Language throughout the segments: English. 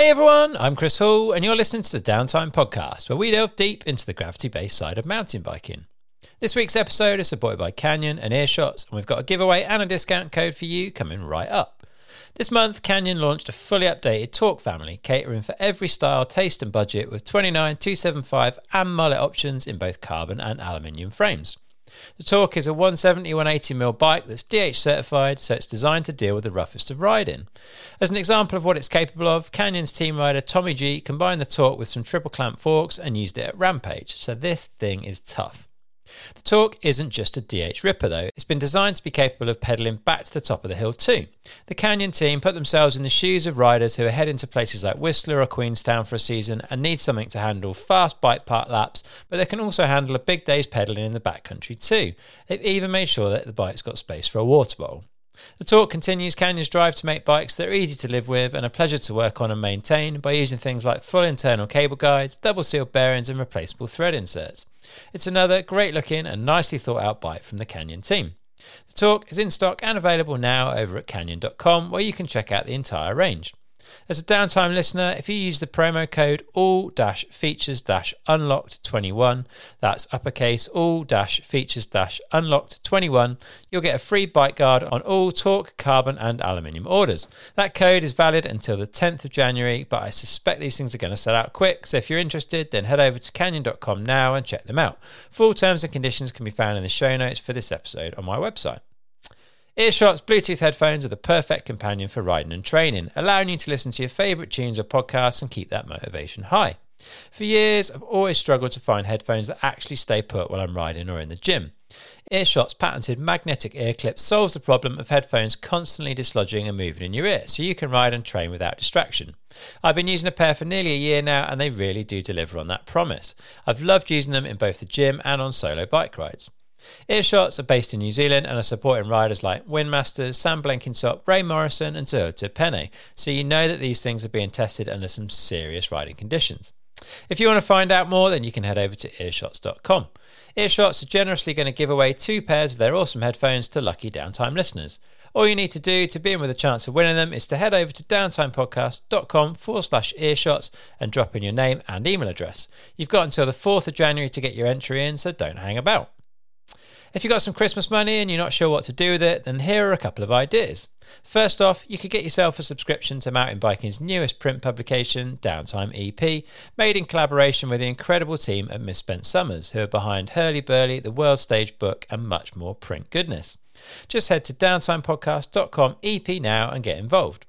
Hey everyone, I'm Chris Hall, and you're listening to the Downtime Podcast, where we delve deep into the gravity based side of mountain biking. This week's episode is supported by Canyon and Earshots, and we've got a giveaway and a discount code for you coming right up. This month, Canyon launched a fully updated Torque family, catering for every style, taste, and budget with 29, 275, and mullet options in both carbon and aluminium frames. The Torque is a 170 180mm bike that's DH certified, so it's designed to deal with the roughest of riding. As an example of what it's capable of, Canyon's team rider Tommy G combined the Torque with some triple clamp forks and used it at Rampage, so this thing is tough. The Torque isn't just a DH Ripper though, it's been designed to be capable of pedalling back to the top of the hill too. The Canyon team put themselves in the shoes of riders who are heading to places like Whistler or Queenstown for a season and need something to handle fast bike park laps, but they can also handle a big day's pedalling in the backcountry too. They've even made sure that the bike's got space for a water bottle. The Torque continues Canyon's drive to make bikes that are easy to live with and a pleasure to work on and maintain by using things like full internal cable guides, double sealed bearings, and replaceable thread inserts. It's another great looking and nicely thought out bike from the Canyon team. The Torque is in stock and available now over at canyon.com where you can check out the entire range. As a downtime listener, if you use the promo code all features unlocked 21, that's uppercase all features unlocked 21, you'll get a free bike guard on all Torque, carbon, and aluminium orders. That code is valid until the 10th of January, but I suspect these things are going to sell out quick. So if you're interested, then head over to canyon.com now and check them out. Full terms and conditions can be found in the show notes for this episode on my website. Earshot's Bluetooth headphones are the perfect companion for riding and training, allowing you to listen to your favourite tunes or podcasts and keep that motivation high. For years, I've always struggled to find headphones that actually stay put while I'm riding or in the gym. Earshot's patented magnetic ear clip solves the problem of headphones constantly dislodging and moving in your ear, so you can ride and train without distraction. I've been using a pair for nearly a year now, and they really do deliver on that promise. I've loved using them in both the gym and on solo bike rides. Earshots are based in New Zealand and are supporting riders like Wyn Masters, Sam Blenkinsop, Rae Morrison, and Tuhoto Pene, so you know that these things are being tested under some serious riding conditions. If you want to find out more, then you can head over to earshots.com. Earshots are generously going to give away two pairs of their awesome headphones to lucky downtime listeners. All you need to do to be in with a chance of winning them is to head over to downtimepodcast.com forward slash earshots and drop in your name and email address. You've got until the 4th of January to get your entry in, so don't hang about. If you've got some Christmas money and you're not sure what to do with it, then here are a couple of ideas. First off, you could get yourself a subscription to Mountain Biking's newest print publication, Downtime EP, made in collaboration with the incredible team at Misspent Summers, who are behind Hurly Burly, the World Stage book, and much more print goodness. Just head to downtimepodcast.com EP now and get involved.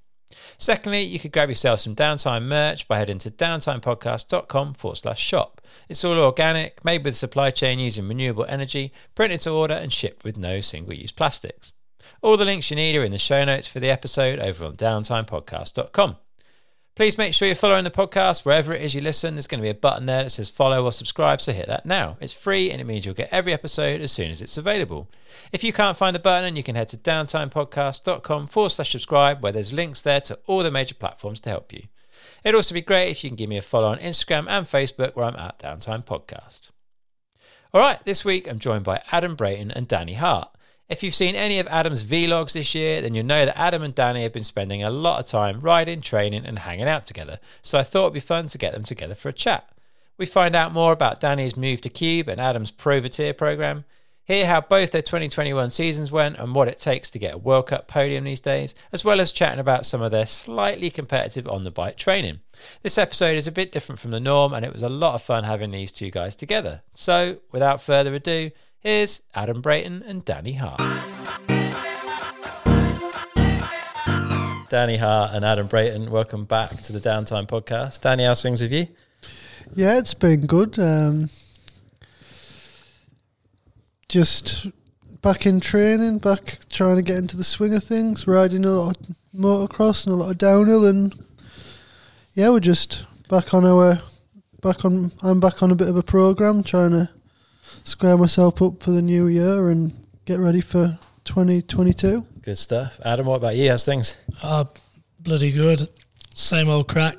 Secondly, you could grab yourself some downtime merch by heading to downtimepodcast.com forward slash shop. It's all organic, made with supply chain using renewable energy, printed to order, and shipped with no single use plastics. All the links you need are in the show notes for the episode over on downtimepodcast.com. Please make sure you're following the podcast wherever it is you listen. There's going to be a button there that says follow or subscribe, so hit that now. It's free and it means you'll get every episode as soon as it's available. If you can't find the button, you can head to downtimepodcast.com forward slash subscribe, where there's links there to all the major platforms to help you. It'd also be great if you can give me a follow on Instagram and Facebook, where I'm at Downtime Podcast. All right, this week I'm joined by Adam Brayton and Danny Hart. If you've seen any of Adam's vlogs this year, then you'll know that Adam and Danny have been spending a lot of time riding, training, and hanging out together. So I thought it'd be fun to get them together for a chat. We find out more about Danny's move to Cube and Adam's Privateer program, hear how both their 2021 seasons went and what it takes to get a World Cup podium these days, as well as chatting about some of their slightly competitive on the bike training. This episode is a bit different from the norm, and it was a lot of fun having these two guys together. So, without further ado, Here's Adam Brayton and Danny Hart. Danny Hart and Adam Brayton, welcome back to the Downtime Podcast. Danny, how's things with you? Yeah, it's been good. Um, just back in training, back trying to get into the swing of things, riding a lot of motocross and a lot of downhill, and yeah, we're just back on our back on. I'm back on a bit of a program, trying to square myself up for the new year and get ready for 2022. Good stuff. Adam, what about you? How's things? Uh, bloody good. Same old crack.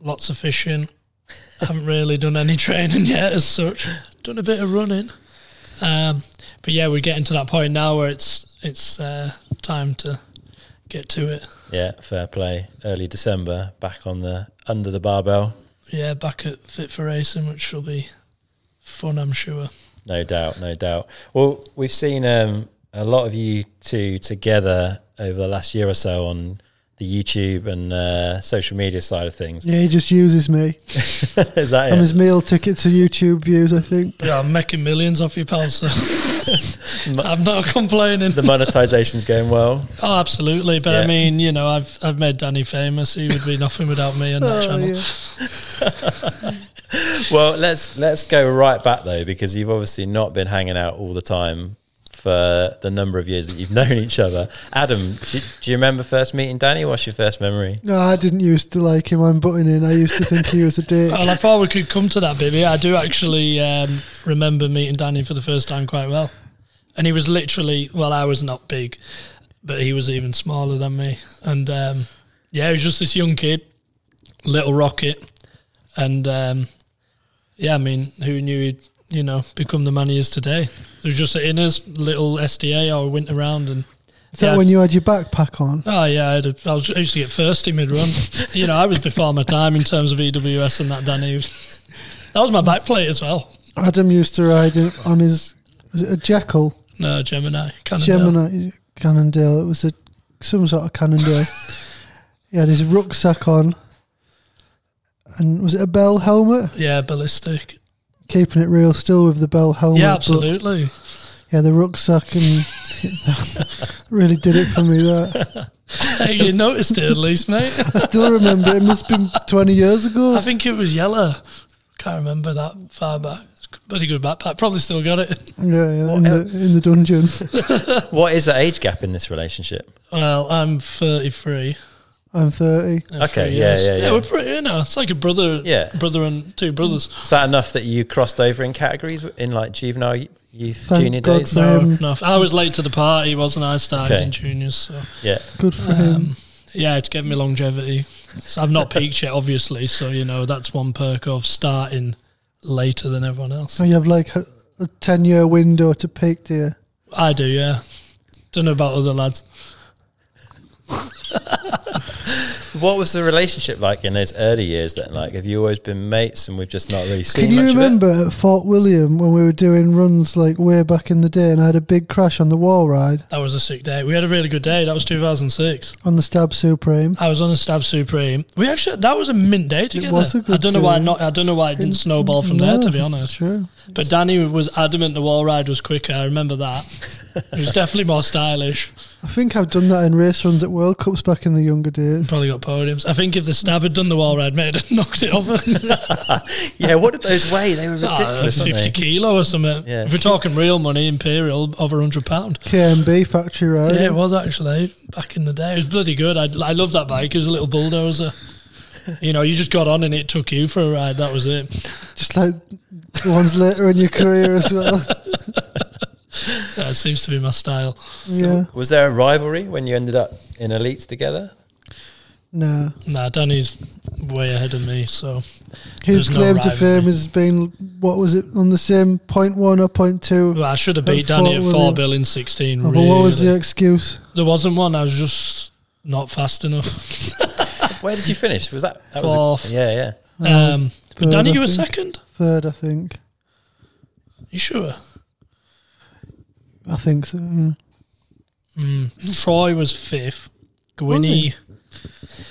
Lots of fishing. Haven't really done any training yet as such. Done a bit of running. Um, but yeah, we're getting to that point now where it's it's uh, time to get to it. Yeah, fair play. Early December, back on the under the barbell. Yeah, back at Fit for Racing, which will be fun, I'm sure. No doubt, no doubt. Well, we've seen um, a lot of you two together over the last year or so on the YouTube and uh, social media side of things. Yeah, he just uses me. Is that I'm it? his meal ticket to YouTube views, I think. Yeah, I'm making millions off you, pal. So I'm not complaining. the monetization's going well. Oh, absolutely. But Yeah. I mean, you know, I've I've made Danny famous. He would be nothing without me on that Oh, channel. yeah. Well, let's let's go right back though, because you've obviously not been hanging out all the time for the number of years that you've known each other. Adam, do, do you remember first meeting Danny? What's your first memory? No, I didn't used to like him. I'm butting in. I used to think he was a dick. Well, I thought we could come to that, baby. I do actually um, remember meeting Danny for the first time quite well. And he was literally, well, I was not big, but he was even smaller than me. And um, yeah, he was just this young kid, little rocket. And um, yeah, I mean, who knew he'd, you know, become the man he is today? It was just in his little SDA or went around and. Is that yeah, when you had your backpack on? Oh yeah, I, had a, I was I used to get thirsty mid run. you know, I was before my time in terms of EWS and that. Danny, that was my back plate as well. Adam used to ride on his was it a Jekyll No, Gemini, Cannondale. Gemini Cannondale. It was a some sort of Cannondale. he had his rucksack on, and was it a Bell helmet? Yeah, ballistic. Keeping it real still with the Bell helmet. yeah, but- absolutely. yeah, the rucksack and really did it for me. That hey, you noticed it at least, mate. I still remember. It must have been twenty years ago. I think it was yellow. Can't remember that far back. Pretty good backpack. Probably still got it. Yeah, yeah in the in the dungeon. What is the age gap in this relationship? Well, I'm 33. I'm thirty. Okay, three yeah, yeah, yeah. we're pretty. You know, it's like a brother. Yeah. brother and two brothers. Is that enough that you crossed over in categories in like juvenile youth, Thank junior God days? for No, Um, no, I was late to the party, wasn't I? I started Okay. in juniors, so Yeah. Good for him. um, yeah, it's given me longevity. So I've not peaked yet, obviously. So you know that's one perk of starting later than everyone else. So you have like a, a ten year window to peak, do you? I do, yeah. Don't know about other lads. What was the relationship like in those early years then? Like, have you always been mates and we've just not really seen Can you much of it? remember at Fort William when we were doing runs like way back in the day and I had a big crash on the wall ride That was a sick day. We had a really good day. That was 2006. on the Stab Supreme? I was on the Stab Supreme. We actually that was a mint day together. was a good I don't know why not. I don't know why it didn't snowball from there. To be honest, Sure. but Danny was adamant the wall ride was quicker. I remember that. It was definitely more stylish. I think I've done that in race runs at World Cups back in the younger days. Probably got podiums. I think if the Stab had done the wall ride, mate, have knocked it over. Yeah, what did those weigh? They were Ah, ridiculous. weren't 50 they? kilo or something. Yeah. If we're talking real money, Imperial, over 100 pound. KMB factory ride. Yeah, it was actually back in the day. It was bloody good. I, I loved that bike. It was a little bulldozer. You know, you just got on and it took you for a ride. That was it. Just like the ones later in your career as well. That seems to be my style. yeah. Was there a rivalry when you ended up in elites together? No. Nah, Danny's way ahead of me. So His There's no claim to fame has been, what was it, on the same point one or point two? well, I should have At beat Danny Fort at Fort Bill in 16. Oh, but what was the excuse? There wasn't one. I was just not fast enough. Where did you finish? Was that, that Fourth. Was a, yeah, yeah. I was Um, but Danny, I you were second. Third, I think. You sure? I think so. Yeah. Mm. Troy was fifth. Gwynny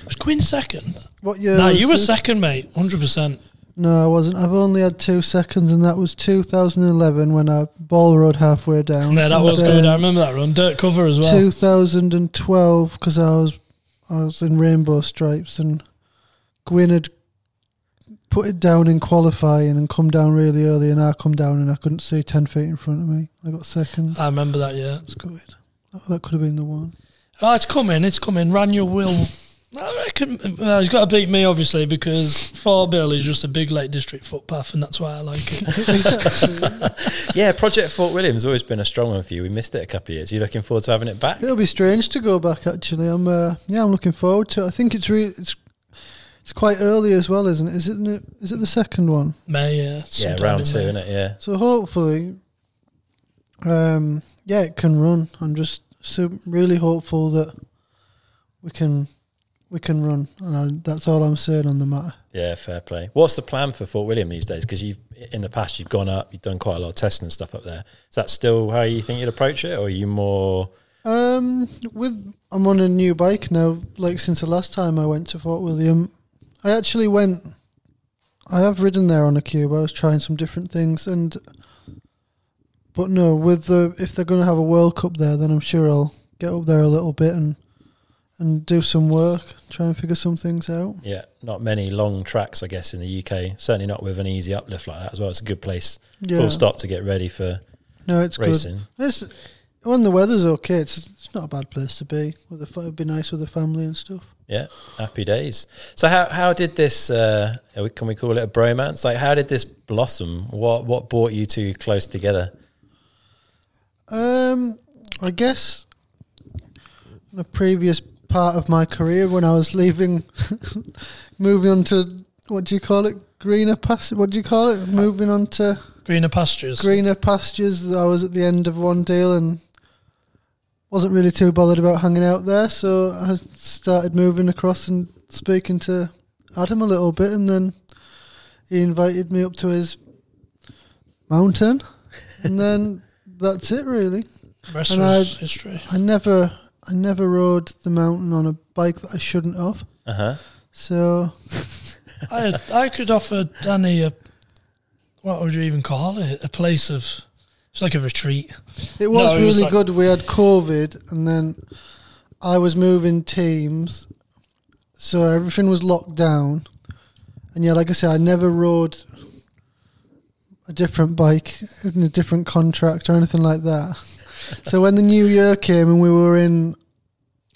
was Gwin second. What year? nah, was you were this? second, mate. Hundred percent. No, I wasn't. I've only had two seconds, and that was 2011 when I ball rode halfway down. Yeah, that And was then good. I remember that run. Dirt cover as well. 2012 because I was I was in rainbow stripes, and Gwyn had put it down in qualifying and come down really early, and I come down and I couldn't see 10 feet in front of me. I got second. I remember that. Yeah. That's good. Oh, that could have been the one. Oh, it's coming. It's coming. Raniel will. I reckon. Well, he's got to beat me, obviously, because Fort Bill is just a big Lake District footpath, and that's why I like it. Yeah, Project Fort William's has always been a strong one for you. We missed it a couple of years. you looking forward to having it back? It'll be strange to go back. Actually, I'm. Uh, yeah, I'm looking forward to. it. I think it's really. It's. It's quite early as well, isn't it? Is it? Is it the second one? May, yeah. Yeah, sometime round two, May. isn't it? Yeah. So hopefully, um, yeah, it can run. I'm just so really hopeful that we can we can run, and I, that's all I'm saying on the matter. Yeah, fair play. What's the plan for Fort William these days? Because you've in the past you've gone up, you've done quite a lot of testing and stuff up there. Is that still how you think you'd approach it, or are you more? Um, with I'm on a new bike now. Like since the last time I went to Fort William, I actually went. I have ridden there on a cube. I was trying some different things, and but no, with the if they're going to have a World Cup there, then I'm sure I'll get up there a little bit and and do some work, try and figure some things out. Yeah, not many long tracks, I guess, in the UK. Certainly not with an easy uplift like that as well. It's a good place, Yeah, full stop, to get ready for no, it's good. racing. It's when the weather's okay. It's it's not a bad place to be. With the, it'd be nice with the family and stuff. Yeah, happy days. So how how did this? Uh, can we call it a bromance? Like, how did this blossom? What what brought you two close together? Um, I guess the previous part of my career when I was leaving, moving on to what do you call it? Greener pastures. What do you call it? Moving on to Greener pastures. greener pastures. I was at the end of one deal and wasn't really too bothered about hanging out there, so I started moving across and speaking to Adam a little bit, and then he invited me up to his mountain, and then that's it really. Rest and was I- history. I never, I never rode the mountain on a bike that I shouldn't have. Uh huh. So I I could offer Danny a what would you even call it? A place of it's like a retreat. it was No, it was really like- good. We had COVID, and then I was moving teams, so everything was locked down. And yeah, like I said, I never rode a different bike in a different contract or anything like that. so when the new year came and we were in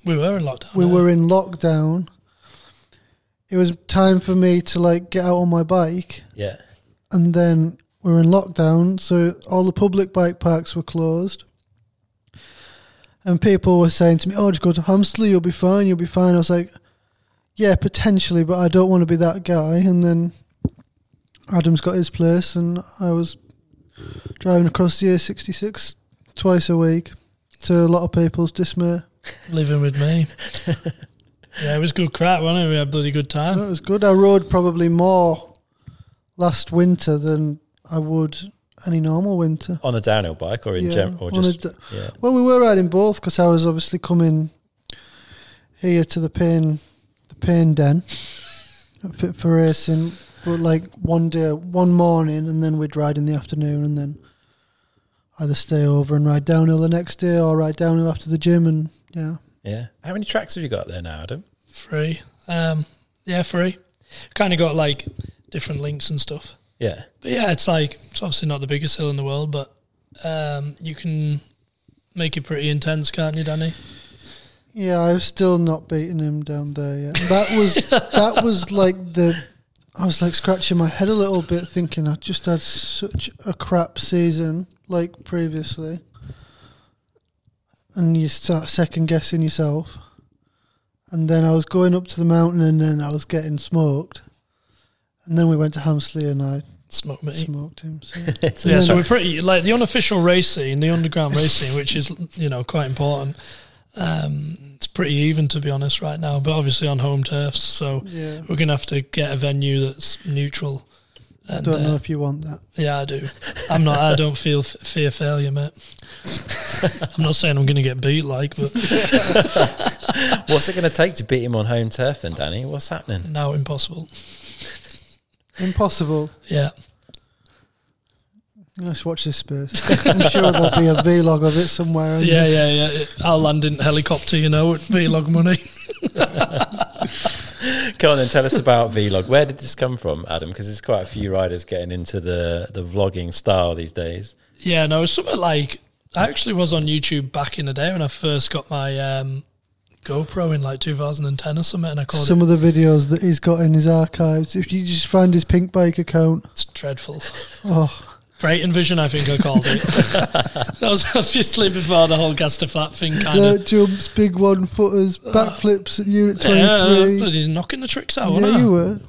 We were in lockdown. we yeah. were in lockdown, it was time for me to like get out on my bike. Yeah. and then we were in lockdown, so all the public bike parks were closed. And people were saying to me, "Oh, just go to Hamsterley, you'll be fine, you'll be fine." I was like, "Yeah, potentially, but I don't want to be that guy." And then Adam's got his place, and I was driving across the A66 twice a week to a lot of people's dismay. living with me. yeah, it was good crap, wasn't it? We had a bloody good time. It was good. I rode probably more last winter than I would any normal winter. On a downhill bike or in Yeah, general, or on a just d- yeah. Well, we were riding both because I was obviously coming here to the pain, the pain den, fit for racing. But like one day, one morning, and then we'd ride in the afternoon, and then either stay over and ride downhill the next day, or ride downhill after the gym, and yeah. Yeah. How many tracks have you got there now, Adam? Free. Um, yeah, three. Kind of got like different links and stuff. Yeah. But yeah, it's like it's obviously not the biggest hill in the world, but um, you can make it pretty intense, can't you, Danny? Yeah, I've still not beaten him down there yet. That was that was like the. I was like scratching my head a little bit, thinking I just had such a crap season like previously, and you start second guessing yourself. And then I was going up to the mountain, and then I was getting smoked. And then we went to Hamsterley, and I Smoke me. smoked him. So. So, yeah, so we're pretty like the unofficial race scene, the underground race scene, which is you know quite important. Um, it's pretty even to be honest right now, but obviously on home turfs, so yeah, we're gonna have to get a venue that's neutral. I don't know uh, if you want that. Yeah, I do. I'm not. I don't feel f- fear failure, mate. I'm not saying I'm going to get beat, like, but What's it going to take to beat him on home turf then, Danny? What's happening? now impossible. Impossible. Yeah, Let's watch this space. I'm sure there'll be a vlog of it somewhere. and- yeah, yeah, yeah. I'll land in helicopter, you know, with vlog money. Come on then, tell us about Vlog. Where did this come from, Adam? Because there's quite a few riders getting into the, the vlogging style these days. Yeah, no, it's something like I actually was on YouTube back in the day when I first got my um, GoPro in like 2010 or something, and I called it. Some it. of the videos that he's got in his archives. If you just find his Pinkbike account, It's dreadful. oh, Brayton Vision, I think I called it. that was obviously before the whole Gaster Flat thing kind of. dirt jumps, big one footers, uh, backflips at Unit Yeah, 23. but he's knocking the tricks out. Yeah, wasn't I? you were.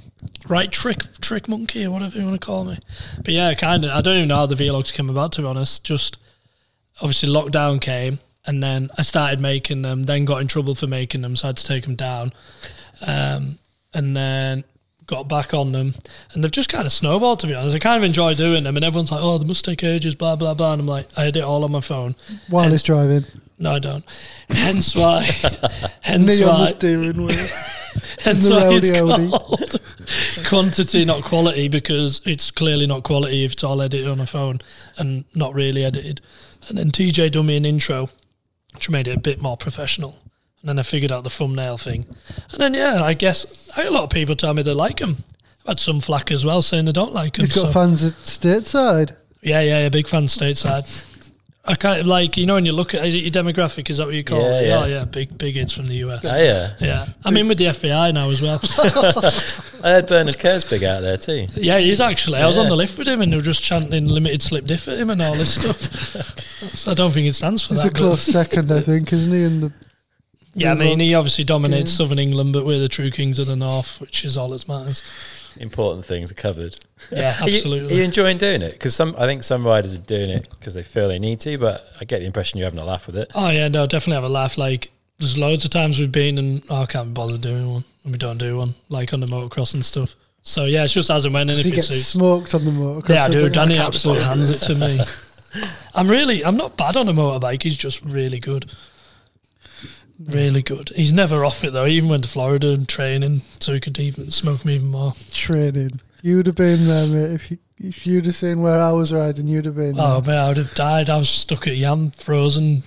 right trick trick monkey or whatever you want to call me. But yeah, kind of. I don't even know how the vlogs came about to be honest. Just obviously lockdown came, and then I started making them. Then got in trouble for making them, so I had to take them down. Um, and then got back on them, and they've just kind of snowballed. To be honest, I kind of enjoy doing them, and everyone's like, "Oh, they must take ages," blah blah blah. And I'm like, I edit all on my phone. While And- driving. No, I don't. Hence why. hence Me on the steering wheel. Hence the why it's called quantity, not quality, because it's clearly not quality if it's all edited on a phone and not really edited. And then TJ done me an intro, which made it a bit more professional. And then I figured out the thumbnail thing. And then, yeah, I guess I, a lot of people tell me they like them. I've had some flack as well saying they don't like them. He's got So. fans at stateside. Yeah, yeah, yeah, big fan stateside. I kind of like, you know, when you look at, is it your demographic? Is that what you call Yeah, it? yeah. Oh, yeah, big, big hits from the US. Oh, yeah. Yeah, I'm in with the FBI now as well. I heard Bernard Kerr's big out there too. Yeah, he's actually. I was on the lift with him, and they were just chanting "limited slip diff" at him and all this stuff. so I don't think it stands for He's that. a close second, I think, isn't he? In the yeah, I mean, he obviously dominates Yeah. Southern England, but we're the true kings of the North, which is all that matters. Important things are covered. Yeah, Are you- absolutely. Are you, enjoying doing it? Because some, I think some riders are doing it because they feel they need to, but I get the impression you're having a laugh with it. oh yeah, no, definitely have a laugh. Like, there's loads of times we've been and oh, I can't bother doing one, and we don't do one, like on the motocross and stuff. So yeah, it's just as and when, and if he it gets suits. smoked on the motocross. Yeah, I do. Danny I can't be absolutely hands it to me. I'm really, I'm not bad on a motorbike. He's just really good. Really good. He's never off it though. He even went to Florida and training, so he could even smoke me even more. Training. You'd have been there, mate. If, you, if you'd have seen where I was riding, you'd have been Oh there. man, I would have died. I was stuck at Yam, frozen,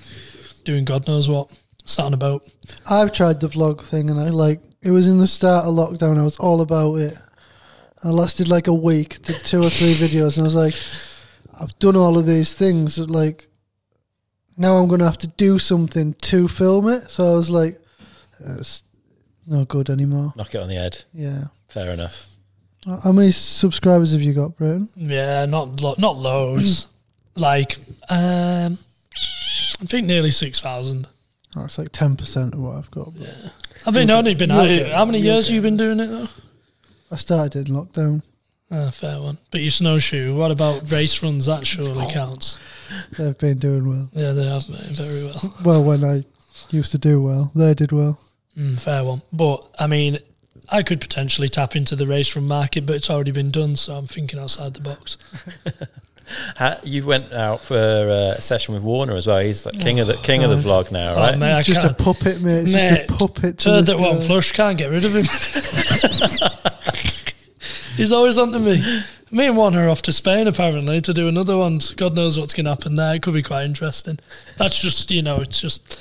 doing God knows what, sat on a boat. I've tried the vlog thing, and I like. It was in the start of lockdown. I was all about it. I lasted like a week, did two or three videos, and I was like, I've done all of these things. that, Like, now I'm going to have to do something to film it. So I was like, it's no good anymore. Knock it on the head. Yeah. Fair enough. How many subscribers have you got, Brayton? Yeah, not lo- not loads. like, um, I think nearly six thousand. Oh, it's like ten percent of what I've got. but I've been You'll only been you'll at it. How many years get have you been doing it though? I started in lockdown. Ah, fair one. But your snowshoe, what about race runs? That surely counts. They've been doing well. Yeah, they have, mate. Very well. Well, when I used to do well, they did well. Mm, fair one. But, I mean, I could potentially tap into the race run market, but it's already been done, so I'm thinking outside the box. Ha you went out for uh, a session with Warner as well. He's like king of the king of the vlog now, Oh, right? mate, I He's just a puppet, mate. Mate, just a puppet. To Turd this that won't guy. flush, can't get rid of him. He's always on to me. Me and one are off to Spain apparently to do another one. God knows what's going to happen there. It could be quite interesting. That's just, you know, it's just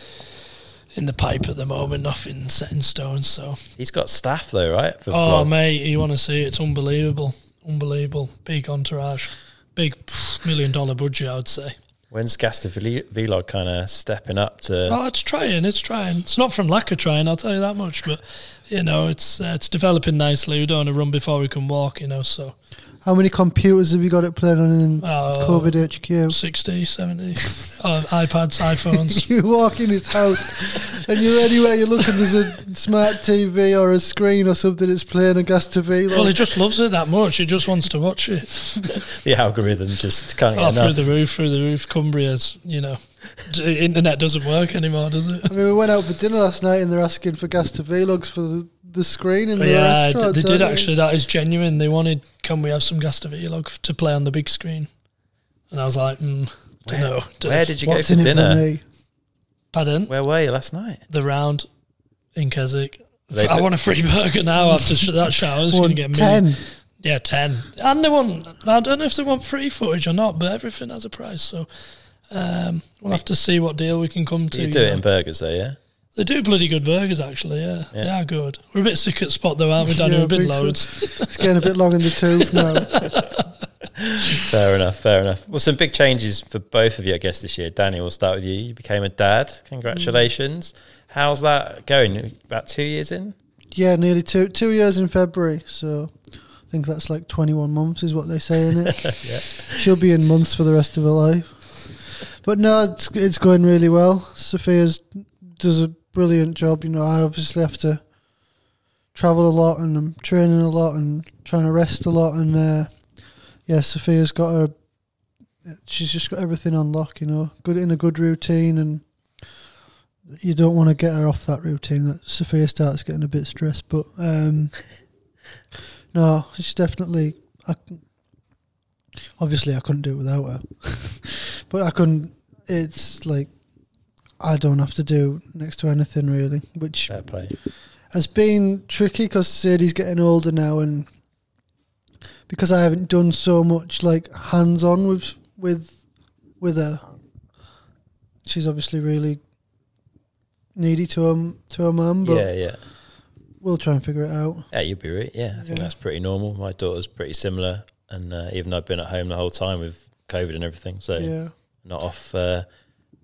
in the pipe at the moment, nothing set in stone. So, He's got staff though, right? For oh, vlog. mate, you want to see it? It's unbelievable. Unbelievable. Big entourage. Big million dollar budget, I would say. When's Gasta Vlog- kind of stepping up to? Oh, it's trying. It's trying. It's not from lack of trying. I'll tell you that much. But you know, it's uh, it's developing nicely. We don't want to run before we can walk. You know, so How many computers have you got it playing on in uh, COVID HQ? 60, 70, uh, iPads, iPhones. You walk in his house, and you're anywhere you look, and there's a smart TV or a screen or something that's playing a gas TV. well, he just loves it that much. He just wants to watch it. the algorithm just can't get Oh, enough. through the roof, through the roof. Cumbria's, you know, d- internet doesn't work anymore, does it? I mean, we went out for dinner last night, and they're asking for Gasta vlogs for the, the screen in the yeah, they, restaurant. they so did actually. That is genuine. They wanted, can we have some Gasta Vlog to play on the big screen? And I was like, mm, don't Where- know. Don't Where know. did you What's go for dinner? me? Pardon? Where were you last night? the round in Keswick. They I want a free burger now after sh- that shower. It's going to get me. ten. Yeah, 10. And they want, I don't know if they want free footage or not, but everything has a price. So um, we'll have to see what deal we can come to. You you do it know. in burgers though, yeah. They do bloody good burgers, actually, yeah. Yeah. They are good. We're a bit sick at spot, though, aren't we, Danny? Yeah, We've been big so. loads. It's getting a bit long in the tooth now. Fair enough, fair enough. Well, some big changes for both of you, I guess, this year. Danny, we'll start with you. You became a dad. Congratulations. Mm. How's that going? About two years in? Yeah, nearly two two years in February. So I think that's like twenty one months is what they say in it. Yeah. She'll be in months for the rest of her life. But no, it's it's going really well. Sophia's does a brilliant job. You know, I obviously have to travel a lot and I'm training a lot and trying to rest a lot. And uh, yeah, Sophia's got her. She's just got everything on lock. You know, good in a good routine and you don't want to get her off that routine. That Sophia starts getting a bit stressed, but um, no, she's definitely. I, obviously, I couldn't do it without her, but I couldn't. It's like I don't have to do next to anything really, which Fair play. has been tricky because Sadie's getting older now, and because I haven't done so much like hands on with with with her, she's obviously really needy to her to her mum. But Yeah, yeah. we'll try and figure it out. Yeah, you'd be right. Yeah, I think Yeah. that's pretty normal. My daughter's pretty similar, and uh, even though I've been at home the whole time with COVID and everything, so Yeah, not off uh,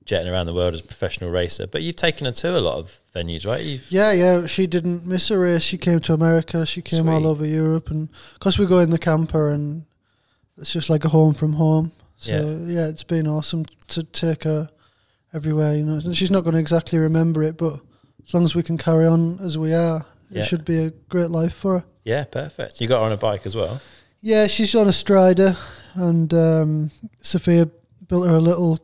jetting around the world as a professional racer. But you've taken her to a lot of venues, right? You've yeah, yeah. She didn't miss a race. She came to America. She came all over Europe, and because we go in the camper, and it's just like a home from home. So yeah, it's been awesome to take her everywhere. You know, she's not going to exactly remember it, but as long as we can carry on as we are, Yeah. it should be a great life for her. yeah, perfect. You got her on a bike as well. Yeah, she's on a strider, and um, Sophia built her a little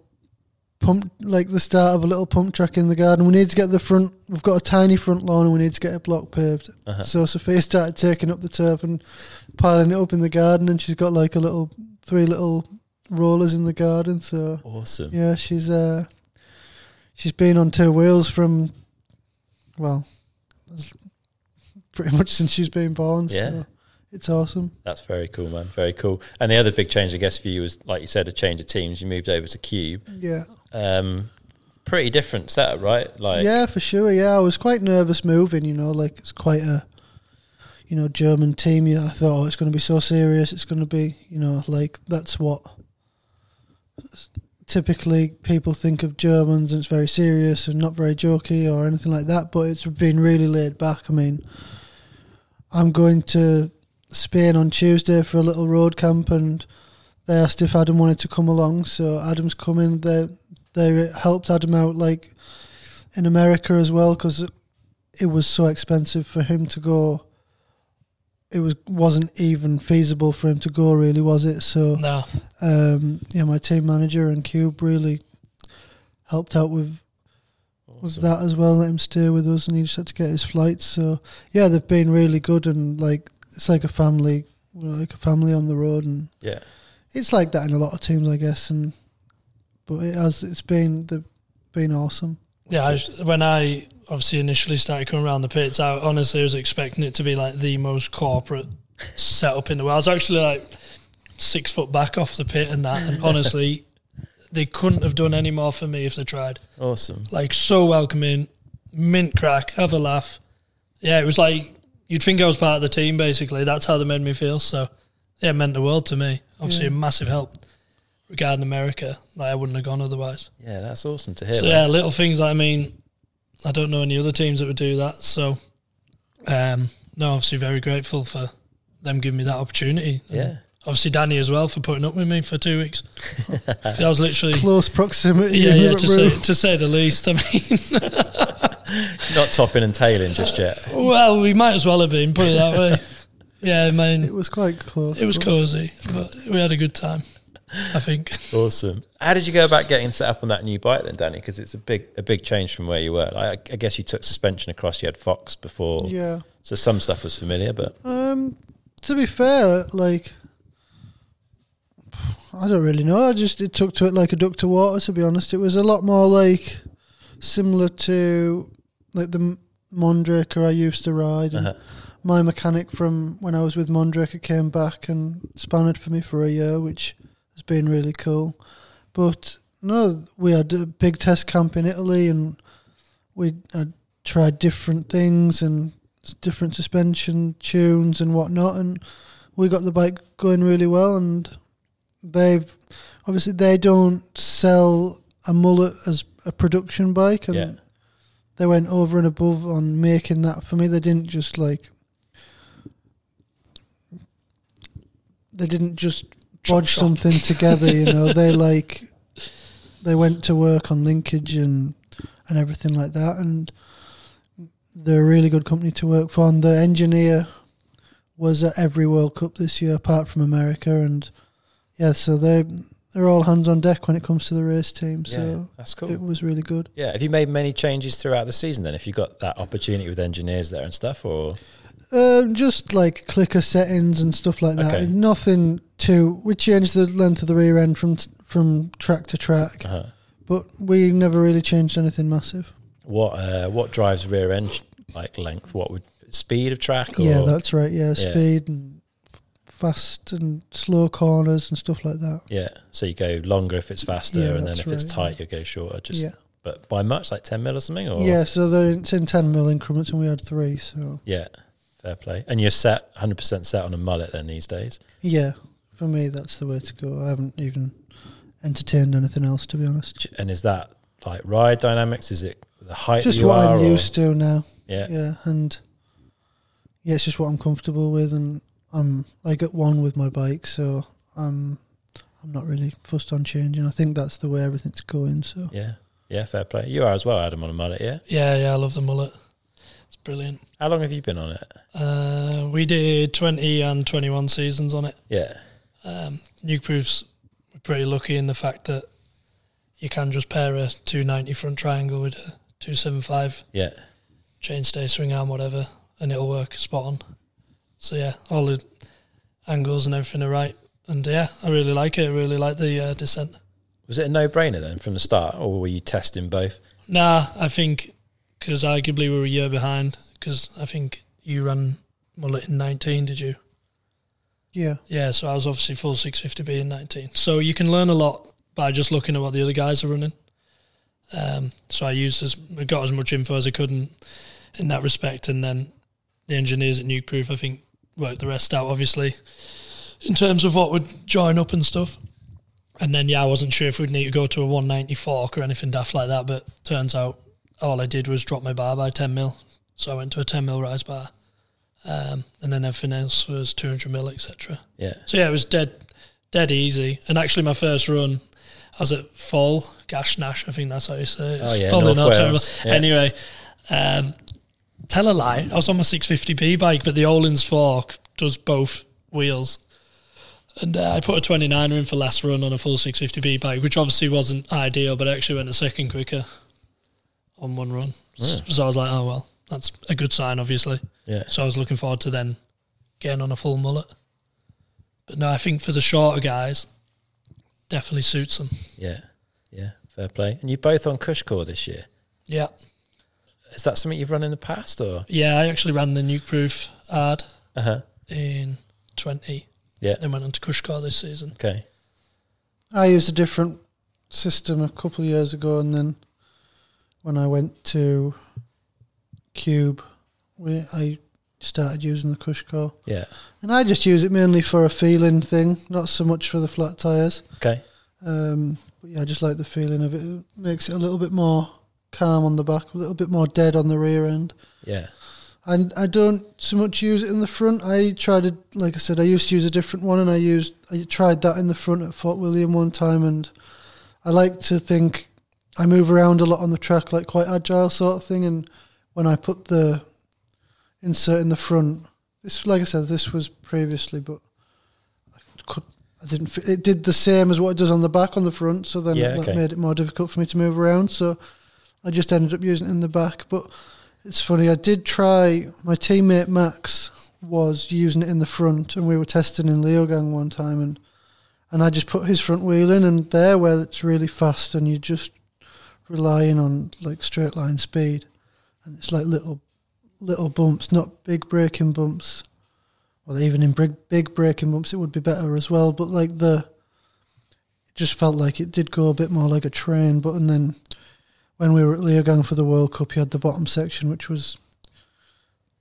pump, like the start of a little pump track in the garden. We need to get the front. We've got a tiny front lawn, and we need to get a block paved. Uh-huh. So Sophia started taking up the turf and piling it up in the garden, and she's got like a little three little rollers in the garden. So Awesome. yeah, she's uh, she's been on two wheels from well, pretty much since she's been born. Yeah. So it's awesome. That's very cool, man. Very cool. And the other big change, I guess, for you was, like you said, a change of teams. You moved over to Cube. Yeah. Um, pretty different setup, right? Like, yeah, for sure. Yeah, I was quite nervous moving. You know, like it's quite a, you know, German team. Yeah, I thought, oh, it's going to be so serious. It's going to be, you know, like that's what typically people think of Germans, and it's very serious and not very jokey or anything like that. But it's been really laid back. I mean, I'm going to Spain on Tuesday for a little road camp, and they asked if Adam wanted to come along. So Adam's coming. They helped Adam out like in America as well because it was so expensive for him to go. It was wasn't even feasible for him to go, really, was it? So No, um, yeah, my team manager and Cube really helped out with with that as well. Let him stay with us, and he just had to get his flights. So yeah, they've been really good, and like it's like a family, we're like a family on the road, and Yeah. it's like that in a lot of teams, I guess. And but it has it's been they've been awesome. yeah. I was, when I obviously initially started coming around the pits, I honestly was expecting it to be like the most corporate setup in the world. I was actually like six foot back off the pit and that, and honestly, they couldn't have done any more for me if they tried. Awesome. Like so welcoming, mint crack, have a laugh. Yeah, it was like you'd think I was part of the team. Basically, that's how they made me feel. So yeah, it meant the world to me. Obviously, Yeah. a massive help regarding America. Like I wouldn't have gone otherwise. Yeah, that's awesome to hear. So man. yeah, little things. I mean, I don't know any other teams that would do that. So, um, no, obviously very grateful for them giving me that opportunity. And Yeah. obviously Danny as well for putting up with me for two weeks. I was literally Close proximity. yeah, yeah to say to say the least. I mean, Not topping and tailing just yet. well, we might as well have been put it that way. Yeah, I mean, It was quite close. it was cozy, but we had a good time. I think. Awesome. How did you go about getting set up on that new bike then, Danny? Because it's a big, a big change from where you were. Like, I, I guess you took suspension across. You had Fox before, Yeah. so some stuff was familiar. But Um, to be fair, like I don't really know. I just it took to it like a duck to water. To be honest, it was a lot more like similar to like the M- Mondraker I used to ride. And uh My mechanic from when I was with Mondraker came back and spanned for me for a year, which has been really cool. But no, we had a big test camp in Italy, and we had tried different things and different suspension tunes and whatnot, and we got the bike going really well. And they've obviously they don't sell a mullet as a production bike, and Yeah. they went over and above on making that for me. They didn't just like they didn't just Bodge something together. You know, they like they went to work on linkage and and everything like that, and they're a really good company to work for. And the engineer was at every World Cup this year, apart from America, and yeah, so they they're all hands on deck when it comes to the race team. yeah, So that's cool. it was really good. yeah, have you made many changes throughout the season then? If you got that opportunity with engineers there and stuff, or Um, just like clicker settings and stuff like that. Okay. Nothing too. We changed the length of the rear end from from track to track, uh but we never really changed anything massive. what uh, what drives rear end like length? What would speed of track? Or, Yeah, that's right. Yeah, Yeah. speed and fast and slow corners and stuff like that. yeah. So you go longer if it's faster, Yeah, and then if it's right, tight, you go shorter. Just yeah, but by much, like ten mil or something, or yeah. So they're, it's in ten mil increments, and we had three. So yeah, fair play. And you're set, hundred percent set on a mullet then these days. yeah, for me that's the way to go. I haven't even entertained anything else to be honest. And is that like ride dynamics? Is it the height? Just that you what are, I'm or- used to now. Yeah, yeah and yeah it's just what i'm comfortable with and i'm like at one with my bike so i'm i'm not really fussed on changing i think that's the way everything's going so yeah, yeah. Fair play. You are as well, Adam, on a mullet. Yeah. Yeah, yeah, I love the mullet. Brilliant. How long have you been on it? Uh, we did 20 and 21 seasons on it. Yeah, Um, Nukeproof's we're pretty lucky in the fact that you can just pair a 290 front triangle with a 275 yeah, chainstay, swing arm, whatever, and it'll work spot on. So yeah, all the angles and everything are right. And yeah, I really like it. I really like the uh, descent. Was it a no-brainer then from the start, or were you testing both? Nah, I think because arguably we were a year behind. Because I think you ran mullet in 19, did you? yeah Yeah, so I was obviously full 650B in 19. So you can learn a lot by just looking at what the other guys are running. Um, so I used as I got as much info as I could in, in that respect, and then the engineers at Nukeproof, I think, worked the rest out. Obviously, in terms of what would join up and stuff. And then yeah, I wasn't sure if we'd need to go to a 190 fork or anything daft like that, but turns out all I did was drop my bar by 10 mil. So I went to a 10 mil rise bar, um, and then everything else was 200 mil, etc. Yeah, So yeah, it was dead, dead easy. And actually, my first run, I was at Fall Gash Nash. I think that's how you say it. Oh, yeah, probably North not Wales. terrible. Yeah. Anyway, um, tell a lie. I was on my 650b bike, but the Öhlins fork does both wheels. And uh, I put a 29er in for last run on a full 650b bike, which obviously wasn't ideal, but I actually went a second quicker on one run. Yeah. So I was like, oh well, that's a good sign, obviously. yeah, So I was looking forward to then getting on a full mullet. But no, I think for the shorter guys, definitely suits them. yeah, yeah. Fair play. And you're both on Cushcore this year. Yeah. Is that something you've run in the past, or? Yeah, I actually ran the Nukeproof ad Uh huh. in 20. Yeah. Then went on to Cushcore this season. Okay. i used a different system a couple of years ago and then when i went to cube we i started using the Cushcore. Yeah. and i just use it mainly for a feeling thing not so much for the flat tires Okay. Um, but yeah, I just like the feeling of it. It makes it a little bit more calm on the back, a little bit more dead on the rear end. Yeah. And I don't so much use it in the front. I tried it, like I said, I used to use a different one, and I used I tried that in the front at Fort William one time, and I like to think I move around a lot on the track, like quite agile sort of thing. And when I put the insert in the front, this, like I said, this was previously, but I could. I didn't. fi- It did the same as what it does on the back on the front, so then Yeah, that okay. made it more difficult for me to move around. So I just ended up using it in the back. But it's funny. I did try. My teammate Max was using it in the front, and we were testing in Leogang one time, and and I just put his front wheel in, and there where it's really fast, and you're just relying on like straight line speed, and it's like little little bumps, not big braking bumps. Well, even in big big braking bumps, it would be better as well. But like the, it just felt like it did go a bit more like a train. But and then when we were at Leogang for the World Cup, you had the bottom section, which was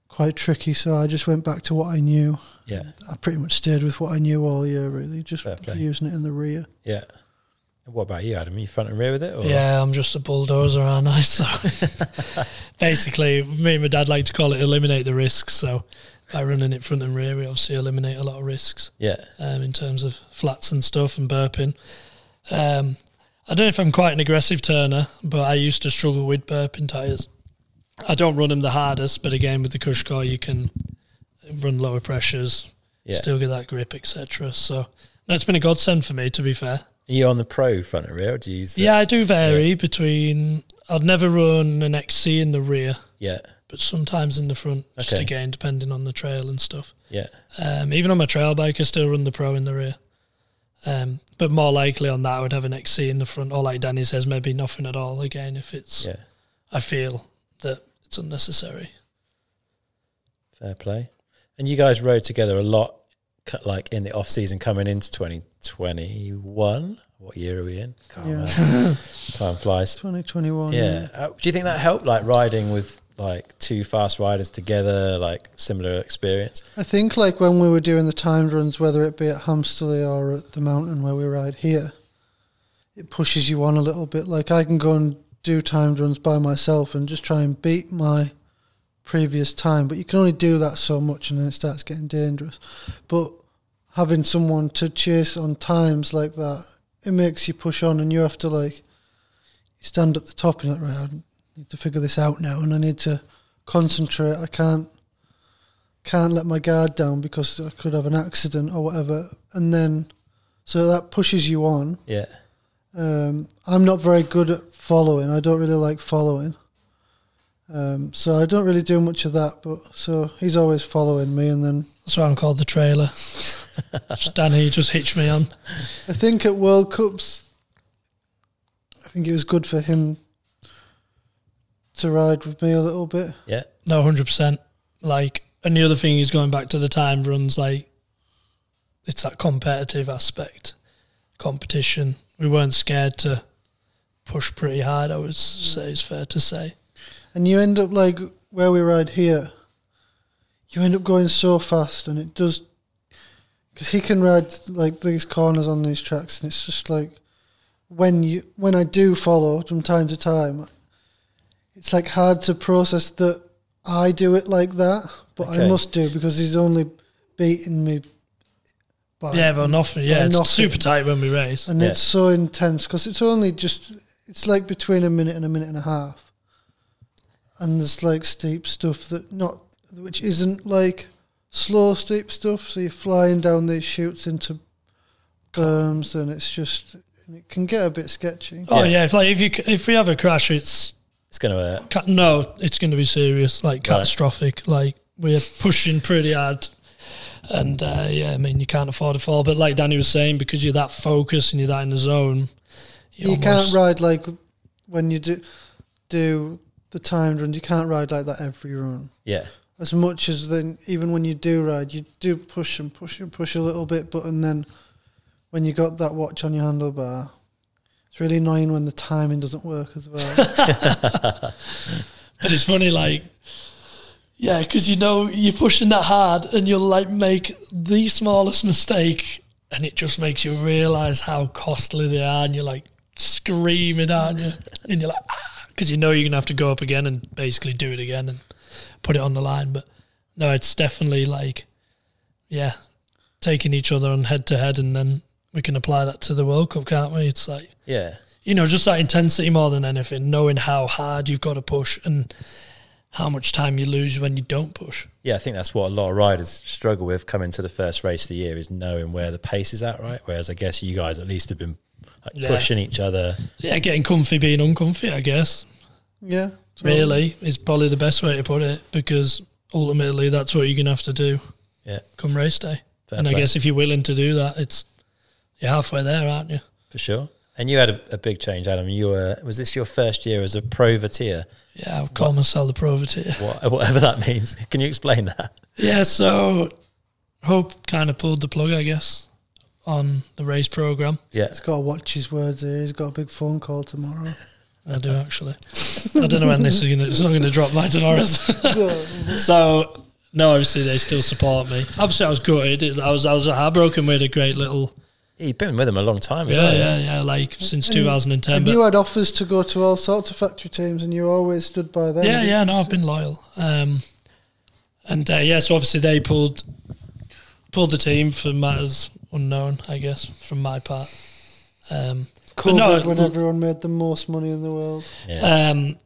quite tricky. So I just went back to what I knew. Yeah. I pretty much stayed with what I knew all year, really, just using it in the rear. Yeah. What about you, Adam? Are you front and rear with it? Or? Yeah, I'm just a bulldozer, aren't I? So basically, me and my dad like to call it eliminate the risks. So by running it front and rear, we obviously eliminate a lot of risks Yeah. um, in terms of flats and stuff and burping. Um, I don't know if I'm quite an aggressive turner, but I used to struggle with burping tyres. I don't run them the hardest, but again, with the Cushcore, you can run lower pressures, Yeah. still get that grip, etc. So no, it's been a godsend for me, to be fair. Are you on the pro front and rear? Or do you use the, Yeah, I do vary between. I'd never run an XC in the rear, yeah, but sometimes in the front, just again depending on the trail and stuff. yeah, Um, even on my trail bike, I still run the Pro in the rear. Um, but more likely on that, I would have an XC in the front, or like Danny says, maybe nothing at all. Again, if it's, yeah. I feel that it's unnecessary. Fair play. And you guys rode together a lot, like in the off season coming into 2021. What year are we in? Yeah. Time flies. 2021. Yeah. Uh, do you think that helped, like riding with like two fast riders together, like similar experience? I think like when we were doing the timed runs, whether it be at Hamsterley or at the mountain where we ride here, it pushes you on a little bit. Like I can go and do timed runs by myself and just try and beat my previous time, but you can only do that so much and then it starts getting dangerous. But having someone to chase on times like that, it makes you push on and you have to like stand at the top and you're like, right, I need to figure this out now and I need to concentrate. I can't can't let my guard down because I could have an accident or whatever. And then, so that pushes you on. Yeah. Um, I'm not very good at following. I don't really like following. Um, so I don't really do much of that. But so he's always following me. And then That's why I'm called the trailer. Danny just hitched me on. I think at World Cups, I think it was good for him to ride with me a little bit. Yeah. No, hundred percent. Like, and the other thing is going back to the time runs. Like, it's that competitive aspect, competition. We weren't scared to push pretty hard. I would say it's fair to say. And you end up like where we ride here, you end up going so fast, and it does because he can ride like these corners on these tracks, and it's just like when you when I do follow from time to time, it's like hard to process that I do it like that, but I must do because he's only beating me. By, Yeah, but nothing. Yeah, it's nothing. super tight when we race. and Yeah. it's so intense because it's only just it's like between a minute and a minute and a half and there's like steep stuff that not which isn't like slow steep stuff so you're flying down these chutes into berms and it's just it can get a bit sketchy Oh Yeah. yeah, if like if you c- if we have a crash, it's It's going to uh, ca- no, it's going to be serious, like catastrophic. Like we're pushing pretty hard, and uh, yeah, I mean you can't afford to fall. But like Danny was saying, because you're that focused and you're that in the zone, you almost- can't ride like when you do do the timed run you can't ride like that every run yeah. as much as then even when you do ride you do push and push and push a little bit but and then when you got that watch on your handlebar it's really annoying when the timing doesn't work as well But it's funny, like, yeah, because you know you're pushing that hard, and you'll like make the smallest mistake, and it just makes you realize how costly they are, and you're like screaming, aren't you? And you're like, ah! Because you know you're gonna have to go up again and basically do it again and put it on the line. But no, it's definitely like, yeah, taking each other on head to head, and then we can apply that to the World Cup, can't we? It's like Yeah. you know, just that intensity more than anything, knowing how hard you've got to push and how much time you lose when you don't push. Yeah, I think that's what a lot of riders struggle with coming to the first race of the year is knowing where the pace is at, right? Whereas I guess you guys at least have been like, Yeah. pushing each other. Yeah, getting comfy being uncomfy, I guess, yeah really, is probably the best way to put it because ultimately that's what you're going to have to do Yeah, come race day. fair and I guess if you're willing to do that, it's you're halfway there, aren't you? for sure. And you had a, a big change, Adam. You were was this your first year as a privateer? Yeah, I'll call myself the privateer. What, whatever that means. Can you explain that? Yeah, so Hope kind of pulled the plug, I guess, on the race program. Yeah, he's got to watch his words here he's got a big phone call tomorrow I do actually. I don't know when this is gonna. It's not gonna drop by tomorrow. so no, obviously they still support me. Obviously, I was gutted. I was I was heartbroken. We had a great little. Yeah, you've been with them a long time. as Yeah, well, yeah, yeah. Like since And- 2010. and But you had offers to go to all sorts of factory teams and you always stood by them yeah, yeah. No, I've been loyal. Um, and uh, yeah, so obviously they pulled pulled the team for matters unknown, I guess, from my part. Um, COVID no, when everyone made the most money in the world Yeah. Um,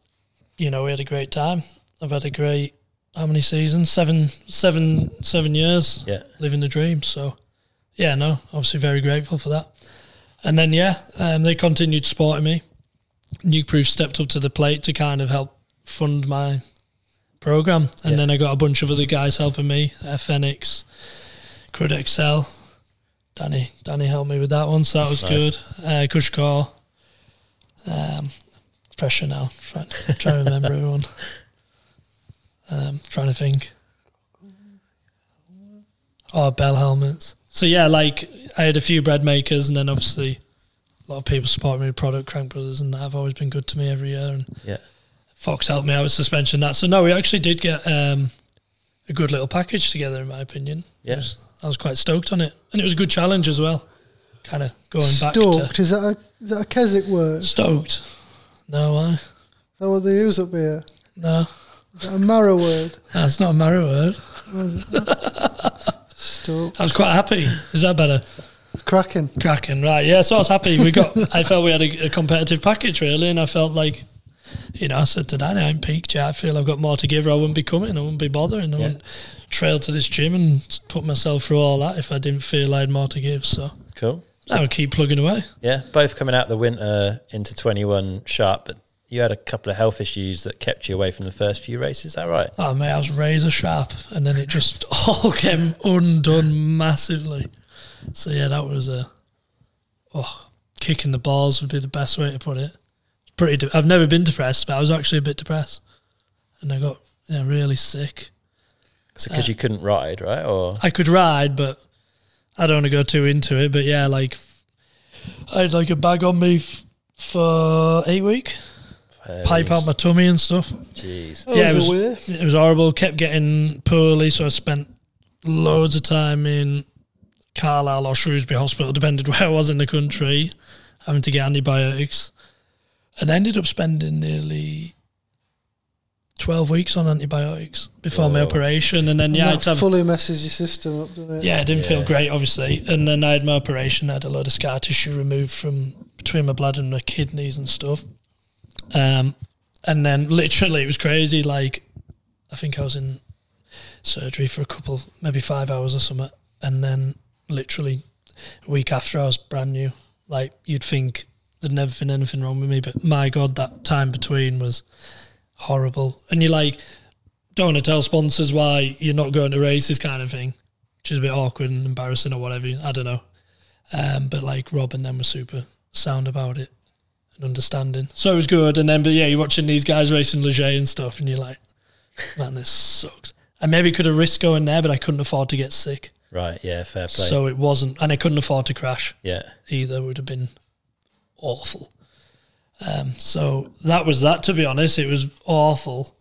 you know, we had a great time. I've had a great how many seasons? Seven, seven, seven years yeah. living the dream. So, yeah, no, obviously very grateful for that. And then yeah, um, they continued supporting me. Nukeproof stepped up to the plate to kind of help fund my program, and Yeah. then I got a bunch of other guys helping me. Uh, Phoenix, Crud Excel, Danny. Danny helped me with that one, so that was Nice. good. Uh, Cushcore, um, pressure now. Trying, trying to remember everyone. Um, trying to think. Oh, bell helmets. So yeah, like I had a few bread makers, and then obviously a lot of people support me with product. Crank Brothers, and that have always been good to me every year. And Yeah. Fox helped me out with suspension. That so no, we actually did get um, a good little package together, in my opinion. Yeah. I was, quite stoked on it, and it was a good challenge as well. Kind of going back Stoked. to Is that a is that a Keswick word? Stoked. No, why? that what they use up here? No, Is that a Mara word? that's not a Mara word. Oh, stoked. I was quite happy. Is that better? Cracking. Cracking, right? Yeah, so I was happy. We got. I felt we had a, a competitive package really, and I felt like, you know, I said to Danny, "I'm peaked. Yeah, I feel I've got more to give. Or I wouldn't be coming. I wouldn't be bothering. I Yeah. wouldn't trail to this gym and put myself through all that if I didn't feel I had more to give. So Cool. So, I would keep plugging away. Yeah, both coming out the winter into 21 sharp, but you had a couple of health issues that kept you away from the first few races. Is that right? Oh mate, I was razor sharp, and then it just all came undone massively. So yeah, that was a oh, kicking the balls would be the best way to put it. Pretty. De- I've never been depressed, but I was actually a bit depressed, and I got yeah, really sick. So because Uh, you couldn't ride, right? Or I could ride, but I don't want to go too into it. But yeah, like I had like a bag on me f- for eight week, pipe out my tummy and stuff. Jeez. That Yeah, was it was- way. It was horrible. Kept getting poorly, so I spent loads of time in Carlisle or Shrewsbury Hospital, depended where I was in the country, having to get antibiotics, and ended up spending nearly twelve weeks on antibiotics before my operation, and then yeah, I and that fully messes your system up, doesn't it? yeah, I didn't feel great, obviously. And then I had my operation. I had a lot of scar tissue removed from between my blood and my kidneys and stuff. Um, and then literally, it was crazy. Like, I think I was in surgery for a couple, maybe five hours or something. And then literally a week after, I was brand new. Like, you'd think there'd never been anything wrong with me. But my God, that time between was horrible. And you're like, don't want to tell sponsors why you're not going to races kind of thing, which is a bit awkward and embarrassing or whatever. I don't know. Um, but like Rob and them were super sound about it and understanding. So it was good. And then, but yeah, you're watching these guys racing Les Gets and stuff, and you're like, man, this sucks. I maybe could have risked going there, but I couldn't afford to get sick. Right. Yeah. Fair play. So it wasn't, and I couldn't afford to crash yeah. either. Would have been awful. Um, so that was that. To be honest, it was awful.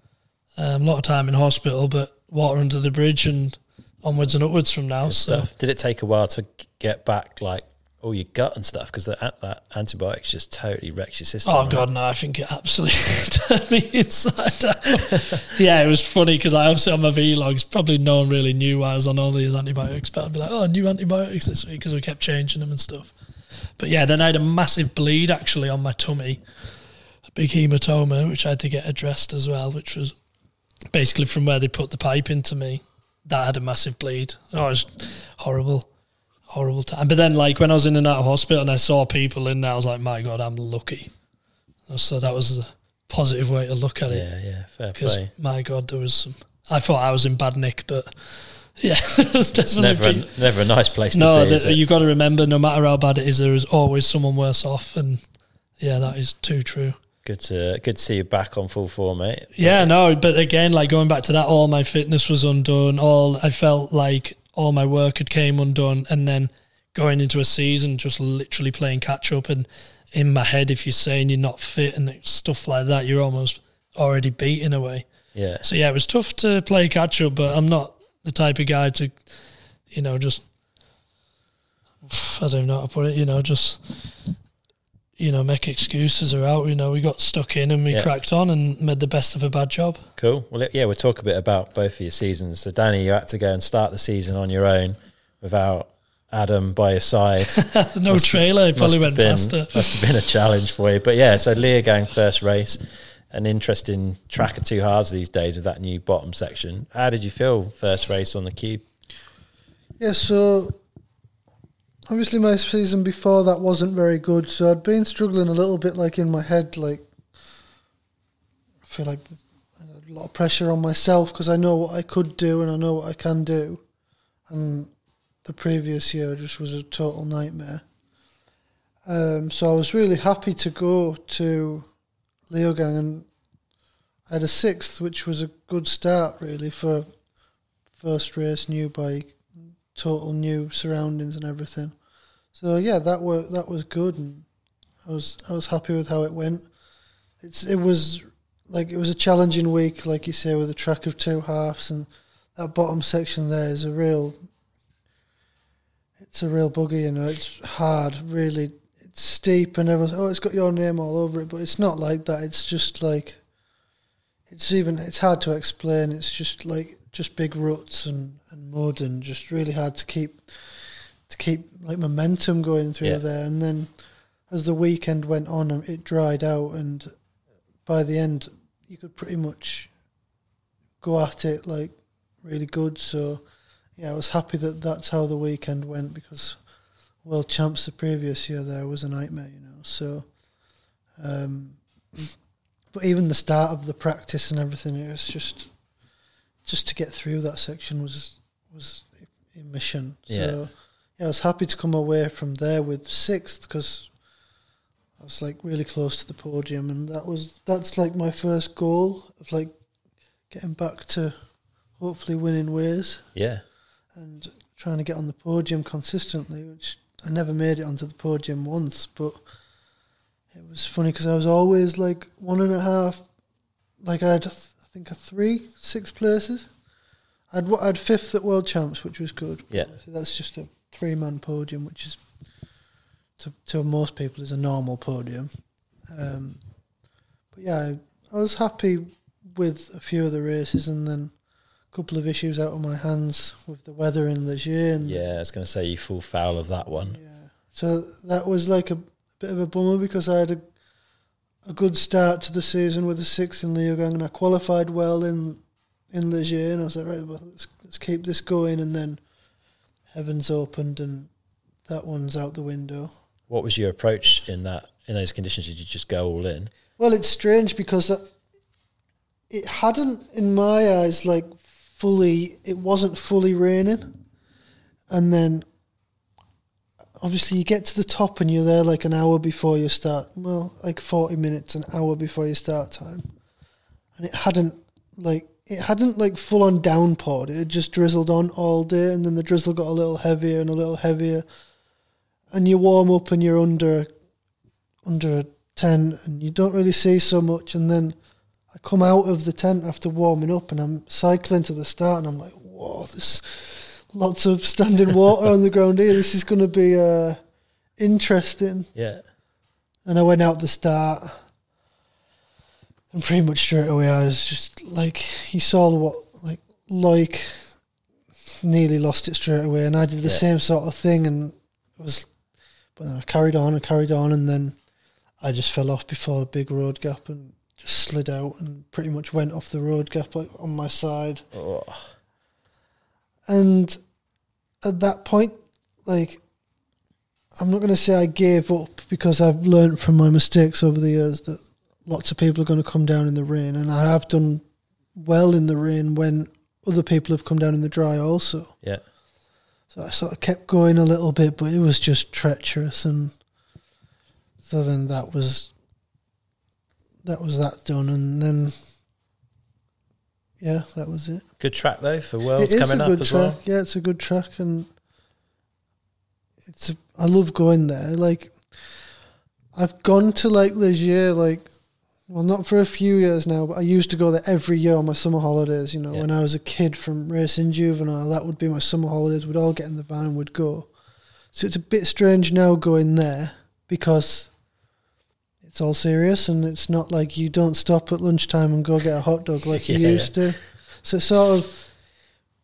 Um, a lot of time in hospital, but water under the bridge and onwards and upwards from now. Good So stuff. Did it take a while to get back, like all your gut and stuff? Because that, that antibiotics just totally wrecks your system. Oh right? god, no! I think it absolutely turned me inside out. yeah, it was funny because I obviously on my vlogs, probably no one really knew why I was on all these antibiotics, but I'd be like, "Oh, new antibiotics this week" because we kept changing them and stuff. But yeah, then I had a massive bleed actually on my tummy, a big hematoma, which I had to get addressed as well, which was basically from where they put the pipe into me. That had a massive bleed. Oh, it was horrible horrible time. But then, like when I was in and out of hospital and I saw people in there, I was like, "My God, I'm lucky." So that was a positive way to look at it. Yeah. Yeah. Fair Because play. my God, there was some. I thought I was in bad nick, but yeah, it's was definitely. Never, a, never a nice place to no, be. is that, it? you got to remember, no matter how bad it is, there is always someone worse off, and yeah, that is too true. Good to good to see you back on full form, mate. Yeah, no, but again, like going back to that, all my fitness was undone. All I felt like all my work had came undone, and then going into a season, just literally playing catch up. And in my head, if you're saying you're not fit and stuff like that, you're almost already beat in a way. Yeah. So yeah, it was tough to play catch up, but I'm not the type of guy to, you know, just I don't know how to put it. You know, just you know, make excuses or out. You know, we got stuck in and we Yeah. cracked on and made the best of a bad job. Cool. Well, yeah, we'll talk a bit about both of your seasons. So, Danny, you had to go and start the season on your own without Adam by your side. no Must- trailer, it probably went been, faster. Must have been a challenge for you. But yeah, so Leogang first race, an interesting track of two halves these days with that new bottom section. How did you feel first race on the cube? Yeah, so obviously my season before that wasn't very good, so I'd been struggling a little bit, like in my head, like I feel like a lot of pressure on myself because I know what I could do and I know what I can do, and the previous year just was a total nightmare. Um, so I was really happy to go to Leogang and had a sixth, which was a good start really for first race, new bike, total new surroundings and everything. So yeah, that were that was good, and I was I was happy with how it went. It's it was like it was a challenging week, like you say, with a track of two halves, and that bottom section there is a real. It's a real bugger, you know. It's hard, really. Steep, and everyone's oh, it's got your name all over it, but it's not like that. It's just like. It's even it's hard to explain. It's just like just big ruts and, and mud and just really hard to keep to keep like momentum going through Yeah. there. And then as the weekend went on, it dried out, and by the end, you could pretty much go at it like really good. So yeah, I was happy that that's how the weekend went because world champs the previous year there was a nightmare, you know. So, um, but even the start of the practice and everything, it was just just to get through that section was was a mission. Yeah. So yeah, I was happy to come away from there with sixth because I was like really close to the podium, and that was that's like my first goal of like getting back to hopefully winning ways Yeah. and trying to get on the podium consistently, which I never made it onto the podium once, but it was funny because I was always like one and a half, like I had, I think, a three, six places. I'd I'd fifth at World Champs, which was good. Yeah. So that's just a three man podium, which is to to most people is a normal podium. Um, but yeah, I, I was happy with a few of the races, and then couple of issues out of my hands with the weather in Les Gets. And Yeah, I was going to say you fall foul of that one. yeah. So that was like a bit of a bummer because I had a a good start to the season with a sixth in Leogang and I qualified well in in Les Gets and I was like, right, well, let's, let's keep this going. And then heavens opened and that one's out the window. What was your approach in that in those conditions? Did you just go all in? Well, it's strange because that, it hadn't, in my eyes, like fully. It wasn't fully raining, and then obviously you get to the top and you're there like an hour before you start. Well, like forty minutes, an hour before your start time, and it hadn't like it hadn't like full on downpoured. It had just drizzled on all day, and then the drizzle got a little heavier and a little heavier, and you warm up and you're under under a tent and you don't really see so much and then I come out of the tent after warming up and I'm cycling to the start and I'm like, whoa, there's lots of standing water on the ground here. This is going to be uh, interesting. Yeah. And I went out the start and pretty much straight away I was just like, you saw what, like, like nearly lost it straight away. And I did the Yeah. same sort of thing and it was, but I carried on and carried on and then I just fell off before a big road gap and slid out and pretty much went off the road gap on my side. Oh, And at that point, like, I'm not going to say I gave up because I've learned from my mistakes over the years that lots of people are going to come down in the rain, and I have done well in the rain when other people have come down in the dry also. yeah. So I sort of kept going a little bit, but it was just treacherous, and so then that was that was that done, and then yeah, that was it. Good track though for Worlds It is coming a up good as track. well. Yeah, it's a good track, and it's. A, I love going there. Like, I've gone to like Les Gets, like, well, not for a few years now, but I used to go there every year on my summer holidays. You know, Yeah. when I was a kid from racing juvenile, that would be my summer holidays. We'd all get in the van, we'd go. So it's a bit strange now going there because it's all serious and it's not like you don't stop at lunchtime and go get a hot dog like you Yeah. used to. So it sort of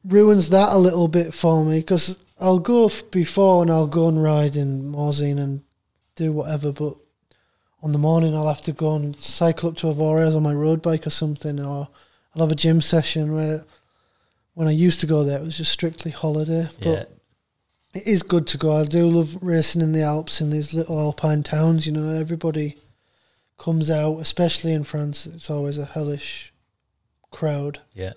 ruins that a little bit for me because I'll go f- before and I'll go and ride in Morzine and do whatever, but on the morning I'll have to go and cycle up to Avoriaz on my road bike or something, or I'll have a gym session where when I used to go there it was just strictly holiday. But Yeah. it is good to go. I do love racing in the Alps in these little alpine towns. You know, everybody comes out, especially in France. It's always a hellish crowd. Yeah.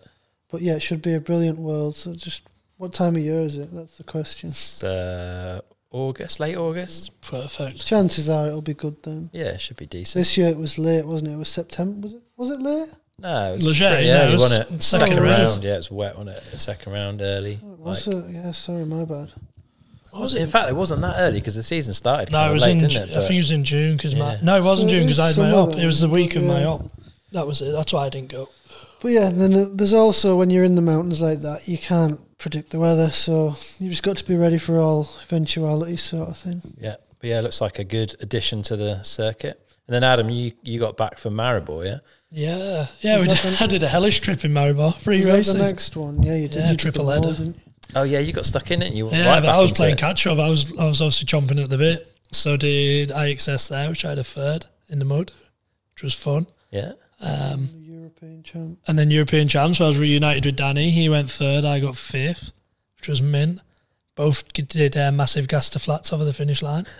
But yeah, it should be a brilliant world. So just what time of year is it? That's the question. It's uh, August, late August. Perfect. Chances are it'll be good then. Yeah, it should be decent. This year it was late, wasn't it? It was September. Was it? Was it late? no, it was Les Gets, pretty yeah, early, it was wasn't it? second Second round. round. Yeah, it's wet, wasn't it? Second round early. Was Like- it? Yeah, sorry, my bad. What was In fact, it wasn't that early because the season started. No, kinda it was late, in. Ju- it? I think it was in June because my no, it wasn't So June because I had my op. It was the week of my yeah. op. That was it. That's why I didn't go. But yeah, then uh, there's also when you're in the mountains like that, you can't predict the weather, so you just got to be ready for all eventualities, sort of thing. Yeah, but yeah, it looks like a good addition to the circuit. And then Adam, you you got back from Maribor, yeah? Yeah, yeah. We did, the- I did a hellish trip in Maribor, three Was that races. the next one? Yeah, you did. Yeah, you did the triple road, header. didn't you? Oh yeah, you got stuck in it. And you were Yeah, right but I was playing it. catch up. I was I was obviously chomping at the bit. So did IXS there, which I had a third in the mud, which was fun. Yeah, Um, European champ. and then European champ. So I was reunited with Danny. He went third. I got fifth, which was mint. Both did uh, massive gas to flats over the finish line.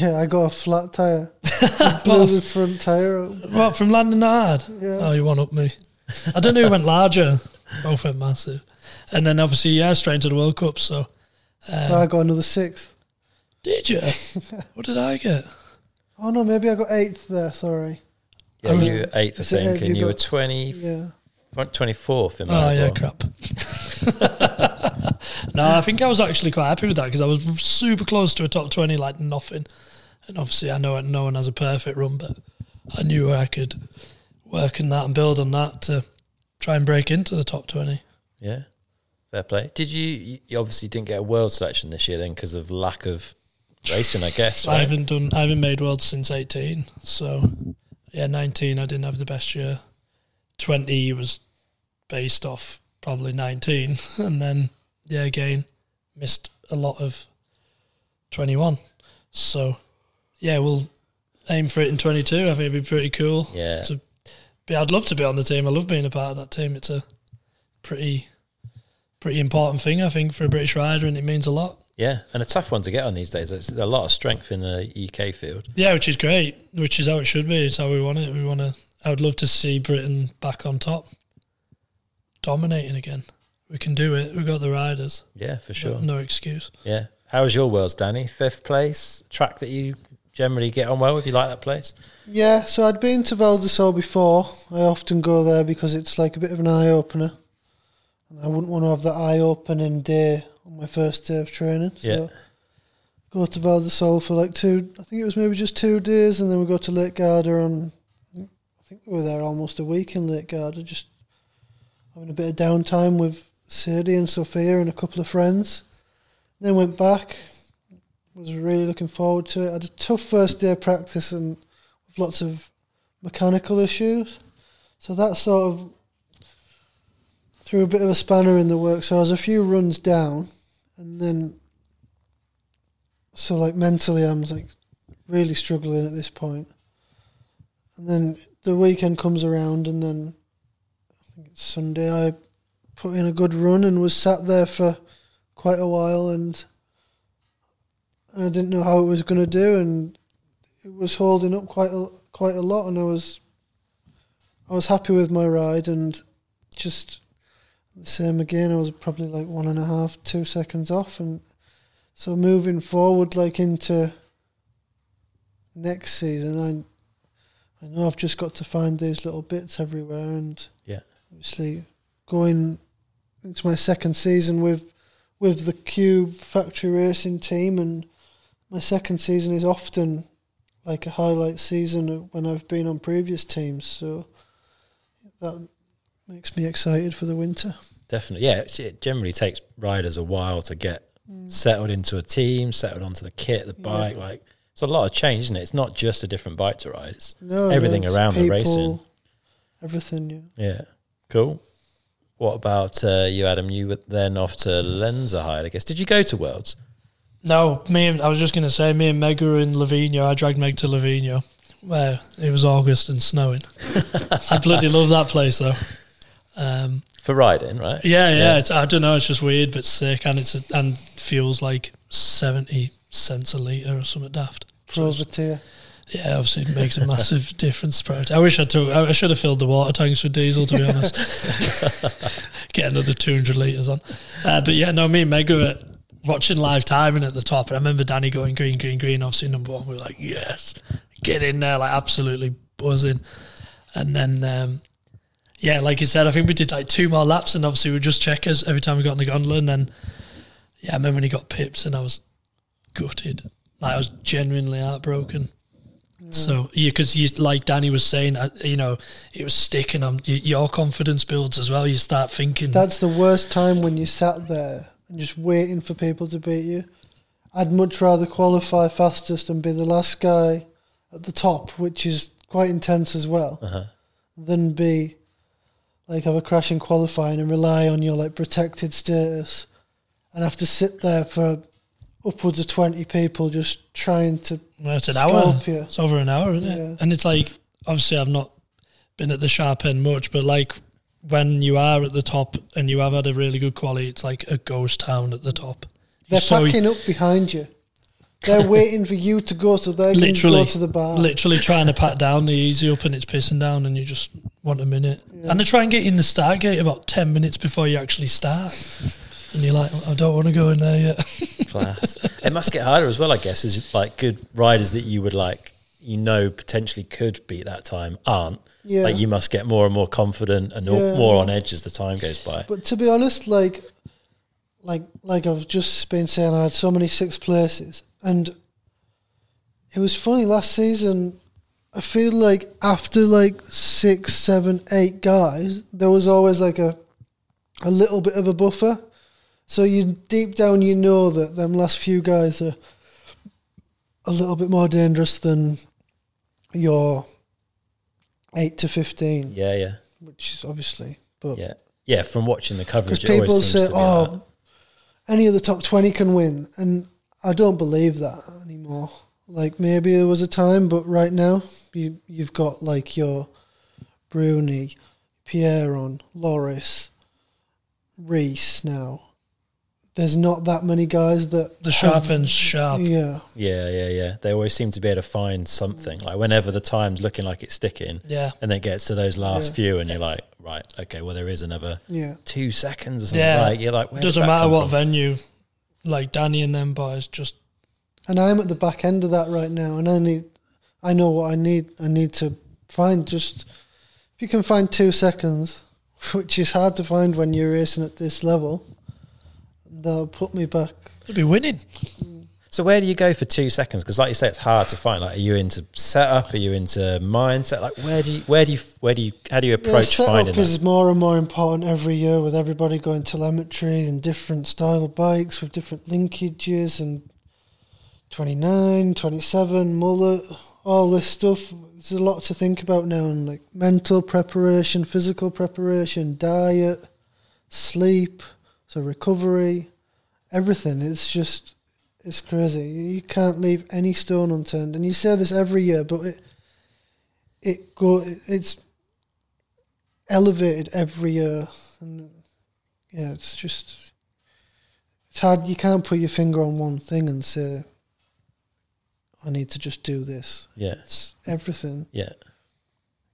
Yeah, I got a flat tire. Blew the front tire. out. What from landing hard? Yeah. Oh, you one up me. I don't know who went larger. Both went massive. And then obviously, yeah, straight into the World Cup. So, um, I got another sixth. did you? what did I get? Oh no, maybe I got eighth there. Sorry. yeah. I was- you were eighth, I Is think, and you you were got- 20, Yeah. 24th in Oh Maribor. yeah, crap. no, I think I was actually quite happy with that because I was super close to a top twenty, like nothing. And obviously, I know no one has a perfect run, but I knew I could work on that and build on that to try and break into the top twenty. Yeah, fair play. Did you? You obviously didn't get a world selection this year then because of lack of racing, I guess. I haven't done. I haven't made worlds since eighteen. So yeah, nineteen. I didn't have the best year. Twenty was based off probably nineteen, and then yeah, again missed a lot of twenty one. So yeah, we'll aim for it in twenty two. I think it'd be pretty cool. Yeah, To be, I'd love to be on the team. I love being a part of that team. It's a pretty pretty important thing, I think, for a British rider, and it means a lot. yeah, and a tough one to get on these days. There's a lot of strength in the UK field. Yeah, which is great. Which is how it should be. It's how we want it. We want to. I would love to see Britain back on top, dominating again. We can do it. We've got the riders. Yeah, for sure. No, no excuse. Yeah. How was your worlds, Danny? Fifth place, track that you generally get on well with. You like that place? Yeah, so I'd been to Val di before. I often go there because it's like a bit of an eye opener. And I wouldn't want to have that eye opening day on my first day of training. So Yeah. go to Val di Sole for like two, I think it was maybe just two days, and then we go to Lake Garda on, I think we were there almost a week in Lake Garda, just having a bit of downtime with Sadie and Sophia and a couple of friends. Then went back, was really looking forward to it. I had a tough first day of practice and with lots of mechanical issues. So that sort of threw a bit of a spanner in the works. So I was a few runs down, and then so like mentally, I'm like really struggling at this point. And then the weekend comes around, and then I think it's Sunday. I put in a good run and was sat there for quite a while, and I didn't know how it was going to do, and it was holding up quite a, quite a lot, and I was I was happy with my ride, and just same again. I was probably like one and a half, two seconds off, and so moving forward, like into next season, I I know I've just got to find these little bits everywhere, and Yeah. obviously going into my second season with with the Cube Factory Racing team, and my second season is often like a highlight season when I've been on previous teams, so that makes me excited for the winter. Definitely. Yeah, it- it generally takes riders a while to get settled into a team, settled onto the kit, the Yeah. bike. Like it's a lot of change, isn't it? It's not just a different bike to ride. It's No, Everything no, it's around the racing. everything. Yeah. yeah, cool. What about uh, you, Adam? You were then off to Lenzerheide, I guess. Did you go to Worlds? No, me. And, I was just going to say, me and Meg were in Livigno. I dragged Meg to Livigno, where it was August and snowing. I bloody love that place though. Um, For riding, right? yeah, yeah. Yeah. It's, I don't know. It's just weird, but sick, and it's and feels like seventy cents a litre or something daft. So it's- Privateer. yeah, obviously it makes a massive difference. For it. I wish I took. I I should have filled the water tanks with diesel. To be honest, get another two hundred liters on. Uh, but yeah, no, me and Meg were watching live timing at the top, and I remember Danny going green, green, green. Obviously number one. We were like, yes, get in there, like absolutely buzzing. And then, um, yeah, like you said, I think we did like two more laps, and obviously we just checkers every time we got in the gondola. And then, yeah, I remember when he got pips, and I was gutted. Like I was genuinely heartbroken. So yeah, because you like Danny was saying, uh, you know, it was sticking on y- your confidence builds as well. You start thinking, That's the worst time when you sat there and just waiting for people to beat you. I'd much rather qualify fastest and be the last guy at the top, which is quite intense as well, Uh-huh. than be like have a crash in qualifying and rely on your like protected status and have to sit there for upwards of twenty people just trying to well, it's an hour. Yeah. It's over an hour, isn't it? Yeah. And it's like obviously I've not been at the sharp end much, but like when you are at the top and you have had a really good quality, it's like a ghost town at the top. they're So- packing up behind you. They're waiting for you to go so they can go to the bar. literally trying to pat down the easy up and it's pissing down and you just want a minute. And they try and get you in the start gate about 10 minutes before you actually start. And you're like, I don't want to go in there yet. Class. it must get harder as well, I guess, as like good riders that you would like, you know, potentially could beat that time aren't. Yeah. Like you must get more and more confident and more- Yeah. more on edge as the time goes by. But to be honest, like, like, like I've just been saying, I had so many sixth places, and it was funny last season. I feel like after like six, seven, eight guys, there was always like a a little bit of a buffer. So you deep down, you know that them last few guys are a little bit more dangerous than your eight to fifteen, Yeah, yeah, which is obviously, but yeah, yeah. From watching the because coverage, it people say, "Oh, that. any of the top twenty can win," and I don't believe that anymore. Like maybe there was a time, but right now you you've got like your Bruni, Pierron, Loris, Reece. Now there's not that many guys that The have- sharp end's sharp. Yeah, Yeah, yeah, yeah. They always seem to be able to find something. Like whenever the time's looking like it's sticking, Yeah. and then it gets to those last Yeah. few, and you're like, right, okay, well there is another yeah. two seconds or something. Yeah. Like you're like, Doesn't matter what from? venue. Like Danny and them boys just And I'm at the back end of that right now, and I need, I know what I need. I need to find just if you can find two seconds, which is hard to find when you're racing at this level. That'll put me back. they'll be winning. So where do you go for two seconds? Because like you say, it's hard to find. Like, are you into setup? Are you into mindset? Like, where do you, where do you, where do you, how do you Yeah, approach finding setup is more and more important every year with everybody going telemetry and different style bikes with different linkages and 29, 27, mullet, all this stuff. There's a lot to think about now and like mental preparation, physical preparation, diet, sleep, so recovery, everything. It's just, it's crazy. You can't leave any stone unturned. And you say this every year, but it, it go, it's elevated every year. And yeah, it's just it's hard. You can't put your finger on one thing and say, "I need to just do this." Yeah, It's everything. yeah.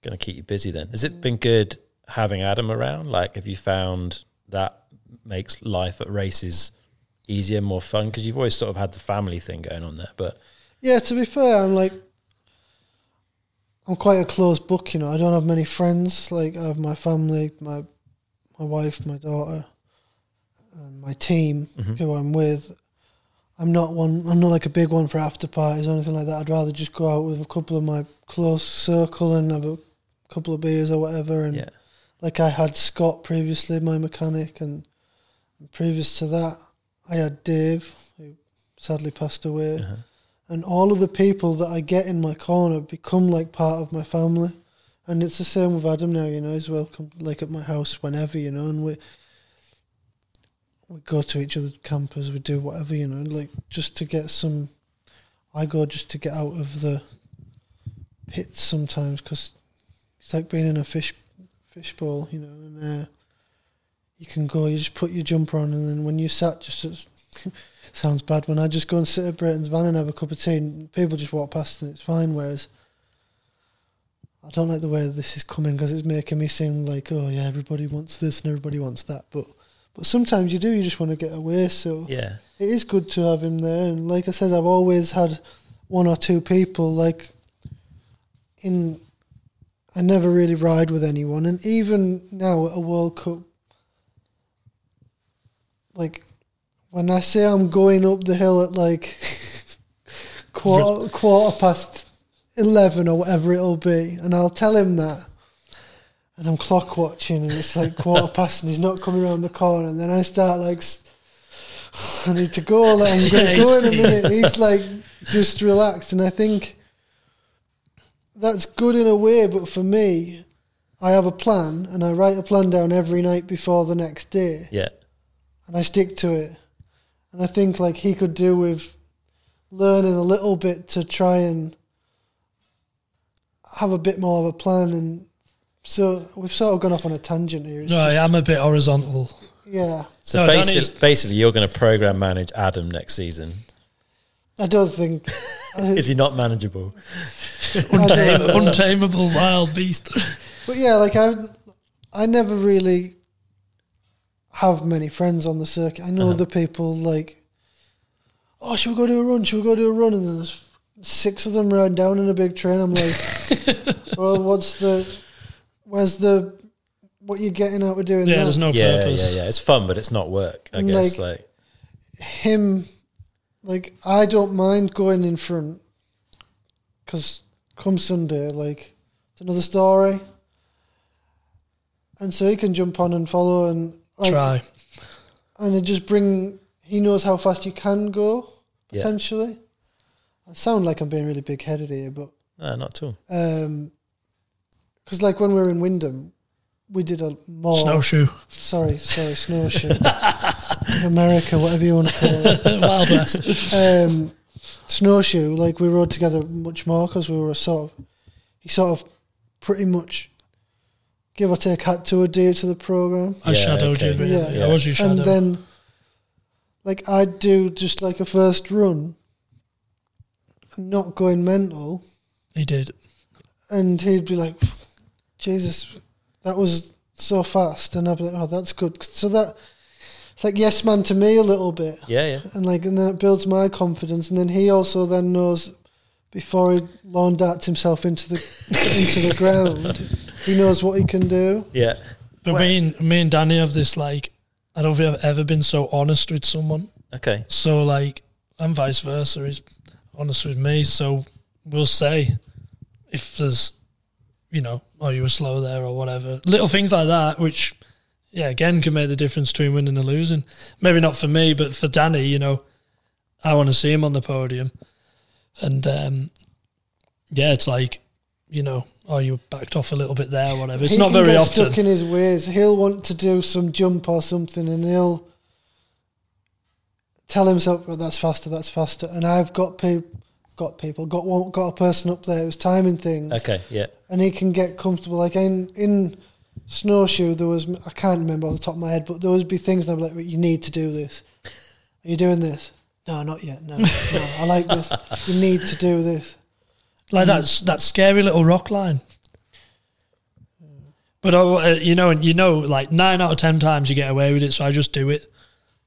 Going to keep you busy then. Has it been good having Adam around? Like, have you found that makes life at races easier, more fun? Because you've always sort of had the family thing going on there, but Yeah, to be fair, I'm like, I'm quite a closed book. You know, I don't have many friends. Like, I have my family, my my wife, my daughter, and my team mm-hmm. who I'm with. I'm not one. I'm not like a big one for after parties or anything like that. I'd rather just go out with a couple of my close circle and have a couple of beers or whatever. And yeah, like I had Scott previously, my mechanic, and previous to that, I had Dave, who sadly passed away, Uh-huh. and all of the people that I get in my corner become like part of my family, and it's the same with Adam now. You know, he's welcome like at my house whenever you know, and we we go to each other's campers, we do whatever you know, like just to get some. I go just to get out of the pits sometimes because it's like being in a fish fishbowl, you know, and uh, you can go, you just put your jumper on, and then when you sat just sounds bad when I just go and sit at Brayton's van and have a cup of tea and people just walk past and it's fine. Whereas I don't like the way this is coming because it's making me seem like, oh yeah, everybody wants this and everybody wants that. But but sometimes you do, you just want to get away. So Yeah. it is good to have him there. And like I said, I've always had one or two people like in. I never really ride with anyone, and even now at a World Cup, like when I say I'm going up the hill at like quarter quarter past eleven or whatever it'll be, and I'll tell him that. And I'm clock watching, and it's like quarter past, and he's not coming around the corner. And then I start like, I need to go. Like, I'm going to go in a minute. He's like, just relaxed. And I think that's good in a way, but for me, I have a plan, and I write a plan down every night before the next day, Yeah. And I stick to it. And I think like he could do with learning a little bit to try and have a bit more of a plan and so we've sort of gone off on a tangent here. It's No, just- I am a bit horizontal. yeah. So No, basically, Danny's- basically, you're going to program manage Adam next season. I don't think. Is he not manageable? Untame, untamable wild beast. but yeah, like I, I never really have many friends on the circuit. I know Uh-huh. the people like, oh, should we go do a run? Should we go do a run? And then there's six of them riding down in a big train. I'm like, well, what's the, where's the, what you're getting out of doing Yeah, that? there's no yeah, purpose. yeah, yeah. It's fun, but it's not work. I And, guess. like- Like, him, like I don't mind going in front, because come Sunday, like it's another story, and so he can jump on and follow and like, Try. and it just bring. He knows how fast you can go yeah, potentially. I sound like I'm being really big headed here, but no, not at all. um, because like when we were in Windham, we did a more Snowshoe. sorry, sorry, snowshoe, America, whatever you want to call it. Wild West. um, snowshoe, like we rode together much more because we were a sort of, he sort of pretty much, give or take, had to adhere to the program. I Yeah, shadowed okay. you. Really. Yeah. I was your shadow. And then, like, I'd do just like a first run, not going mental, he did. and he'd be like, Jesus, that was so fast. And I'd be like, oh, that's good. So that, it's like yes man to me a little bit. Yeah, yeah. and like and then it builds my confidence and then he also then knows before he lawn darts himself into the into the ground he knows what he can do Yeah. But me and me and Danny have this like I don't think I've ever been so honest with someone. Okay. So like and vice versa. He's honest with me. So we'll say if there's you know, oh you were slow there or whatever. Little things like that, which yeah, again can make the difference between winning and losing. Maybe not for me, but for Danny, you know, I want to see him on the podium. And um yeah, it's like, you know, oh you backed off a little bit there, or whatever. It's he not can very get often. stuck in his ways he'll want to do some jump or something and he'll tell himself well, that's faster that's faster and i've got people got people got one got a person up there who's timing things Okay. Yeah. and he can get comfortable. Like in in snowshoe, there was I can't remember off the top of my head, but there would be things, and I'd be like, "You need to do this. Are you doing this? No, not yet. No, no. I like this. You need to do this. Like that's that scary little rock line. But uh, uh, you know, and you know, like nine out of ten times you get away with it, so I just do it.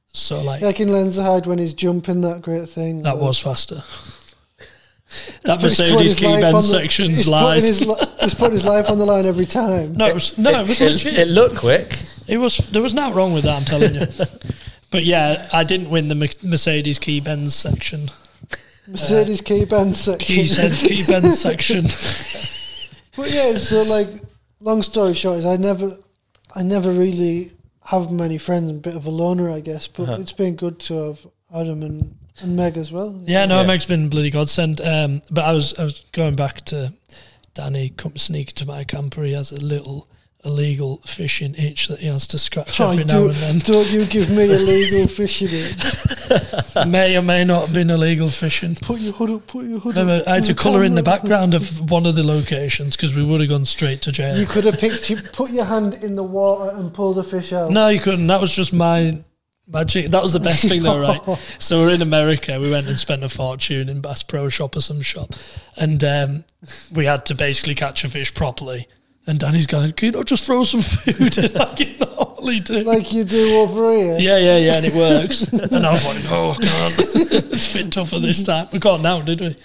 So like Like in Lenzerheide when he's jumping that great thing. that was faster. that he's putting Mercedes his key life bend on the- sections he's lies. Putting his, li- he's putting his life on the line every time. no, it was no, it was it, legit. it looked quick. It was there was nothing wrong with that. I'm telling you. but yeah, I didn't win the Mer- Mercedes key bend section. Mercedes key bend section. Key said key bend section. But yeah, so like, long story short is I never, I never really have many friends. I'm a bit of a loner, I guess. But Uh-huh. it's been good to have Adam and, and Meg as well. Yeah, no, Yeah. Meg's been bloody godsend. Um, but I was I was going back to Danny come sneak to my camper. He has a little illegal fishing itch that he has to scratch Oh, every now and then. don't you give me illegal fishing in. may or may not have been illegal fishing. Put your hood up, put your hood Remember, up. I had to colour in the background of one of the locations because we would have gone straight to jail. You could have picked, you put your hand in the water and pulled a fish out. no, you couldn't. That was just my Magic. That was the best thing though, right? So we're in America. We went and spent a fortune in Bass Pro Shop or some shop, and um, we had to basically catch a fish properly. And Danny's going, "Can you not just throw some food in like you normally do?" Like you do over here. yeah, yeah, yeah, and it works. and I was like, "Oh, I can't. it's a bit tougher this time. We got now, did we?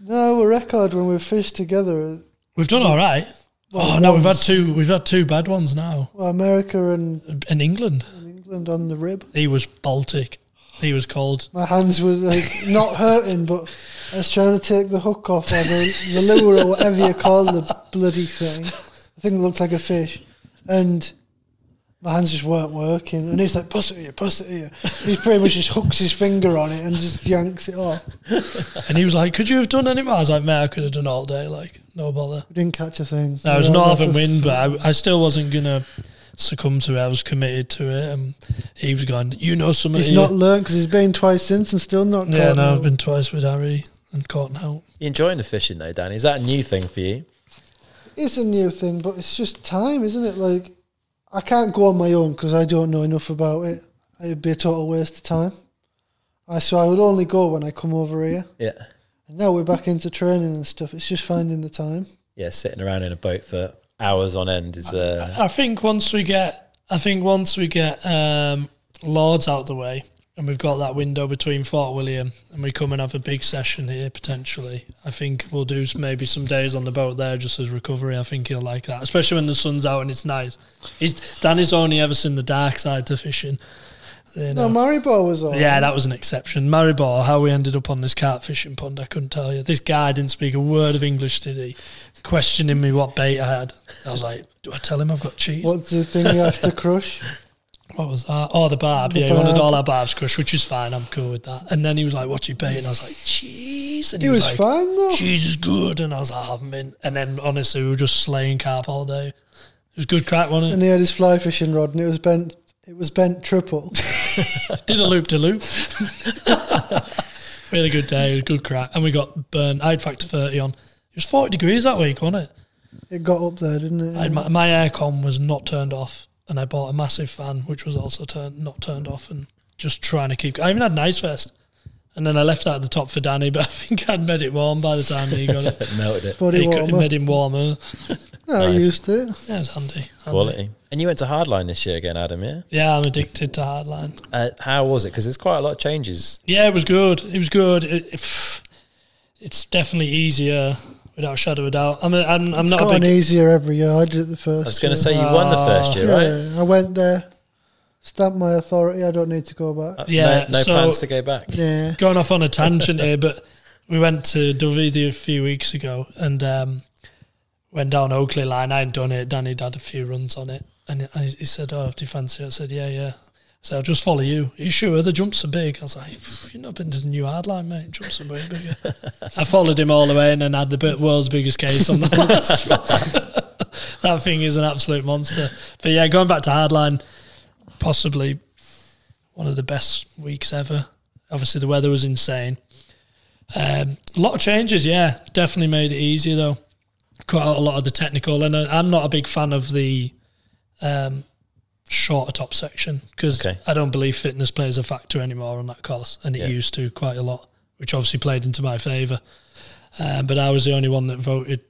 No, a record when we fished together. We've done all right. Well, oh no, we've had two. We've had two bad ones now Well, America and in England. England on the rib. He was Baltic. He was cold. My hands were like not hurting, but I was trying to take the hook off or the, the lure or whatever you call the bloody thing. The thing that looks like a fish. And my hands just weren't working. And he's like, pass it here, pass it here. He pretty much just hooks his finger on it and just yanks it off. And he was like, "Could you have done any more?" I was like, "Man, I could have done all day. Like, no bother." We didn't catch a thing. No, it was We were northern there for wind, but f- I, I still wasn't gonna succumb to it. I was committed to it. And he was going, "You know something." He's here." not learned because he's been twice since and still not Yeah, no, no. I've been twice with Harry and caught out. You enjoying the fishing though, Danny? Is that a new thing for you? It's a new thing, but it's just time, isn't it? Like, I can't go on my own because I don't know enough about it. It'd be a total waste of time. I so I would only go when I come over here. Yeah. And now we're back into training and stuff. It's just finding the time. Yeah, sitting around in a boat for hours on end is uh I think once we get, I think once we get um, Lourdes out the way, and we've got that window between Fort William, and we come and have a big session here potentially. I think we'll do maybe some days on the boat there just as recovery. I think he'll like that, especially when the sun's out and it's nice. He's Danny's only ever seen the dark side to fishing. You know. No, Maribor was on. Yeah, that was an exception. Maribor, how we ended up on this carp fishing pond, I couldn't tell you. This guy didn't speak a word of English, did he? Questioning me what bait I had. I was like, do I tell him I've got cheese? What's the thing you have to crush? What was that? Oh, the barb. The yeah, he wanted all our barbs crushed, which is fine. I'm cool with that. And then he was like, "What's your bait?" And I was like, "Cheese." And He was like, fine though. Cheese is good. And I was like, "Oh, mint." And then honestly, we were just slaying carp all day. It was good crack, wasn't it? And he had his fly fishing rod and it was bent it was bent triple. Did a loop to loop. really good day. It was good crack. And we got burnt. I had factor thirty on. It was forty degrees that week, wasn't it? It got up there, didn't it? I my, my aircon was not turned off, and I bought a massive fan, which was also turned not turned off, and just trying to keep. I even had an ice vest, and then I left that at the top for Danny, but I think I'd made it warm by the time he got it. it melted it. Body He could- warmer. made him warmer. No, I Nice. used it. Yeah, it was handy. handy. Quality. And you went to Hardline this year again, Adam, yeah? Yeah, I'm addicted to hardline. Uh, how was it? Because there's quite a lot of changes. Yeah, it was good. It was good. It, it, it's definitely easier, without a shadow of a doubt. I'm, a, I'm, I'm It's not a gotten big. easier every year. I did it the first. I was going to say you won the first year, right? Yeah, I went there, stamped my authority. I don't need to go back. Uh, Yeah, no, no so- plans to go back. Yeah, going off on a tangent here, but we went to Dovey a few weeks ago and um, went down Oakley line. I hadn't done it. Danny had a few runs on it, and I, he said, "Oh, do you fancy?" it?" I said, "Yeah, yeah." So I'll just follow you. Are you sure the jumps are big? I was like, "You've not been to the new hard line, mate. Jumps are way bigger." I followed him all the way in and then had the world's biggest case on the last one. that thing is an absolute monster. But yeah, going back to hardline, possibly one of the best weeks ever. Obviously, the weather was insane. Um, a lot of changes, yeah. Definitely made it easier though. Cut out a lot of the technical, and I'm not a big fan of the um, shorter top section because Okay. I don't believe fitness plays a factor anymore on that course, and it Yeah. used to quite a lot, which obviously played into my favour. Um, but I was the only one that voted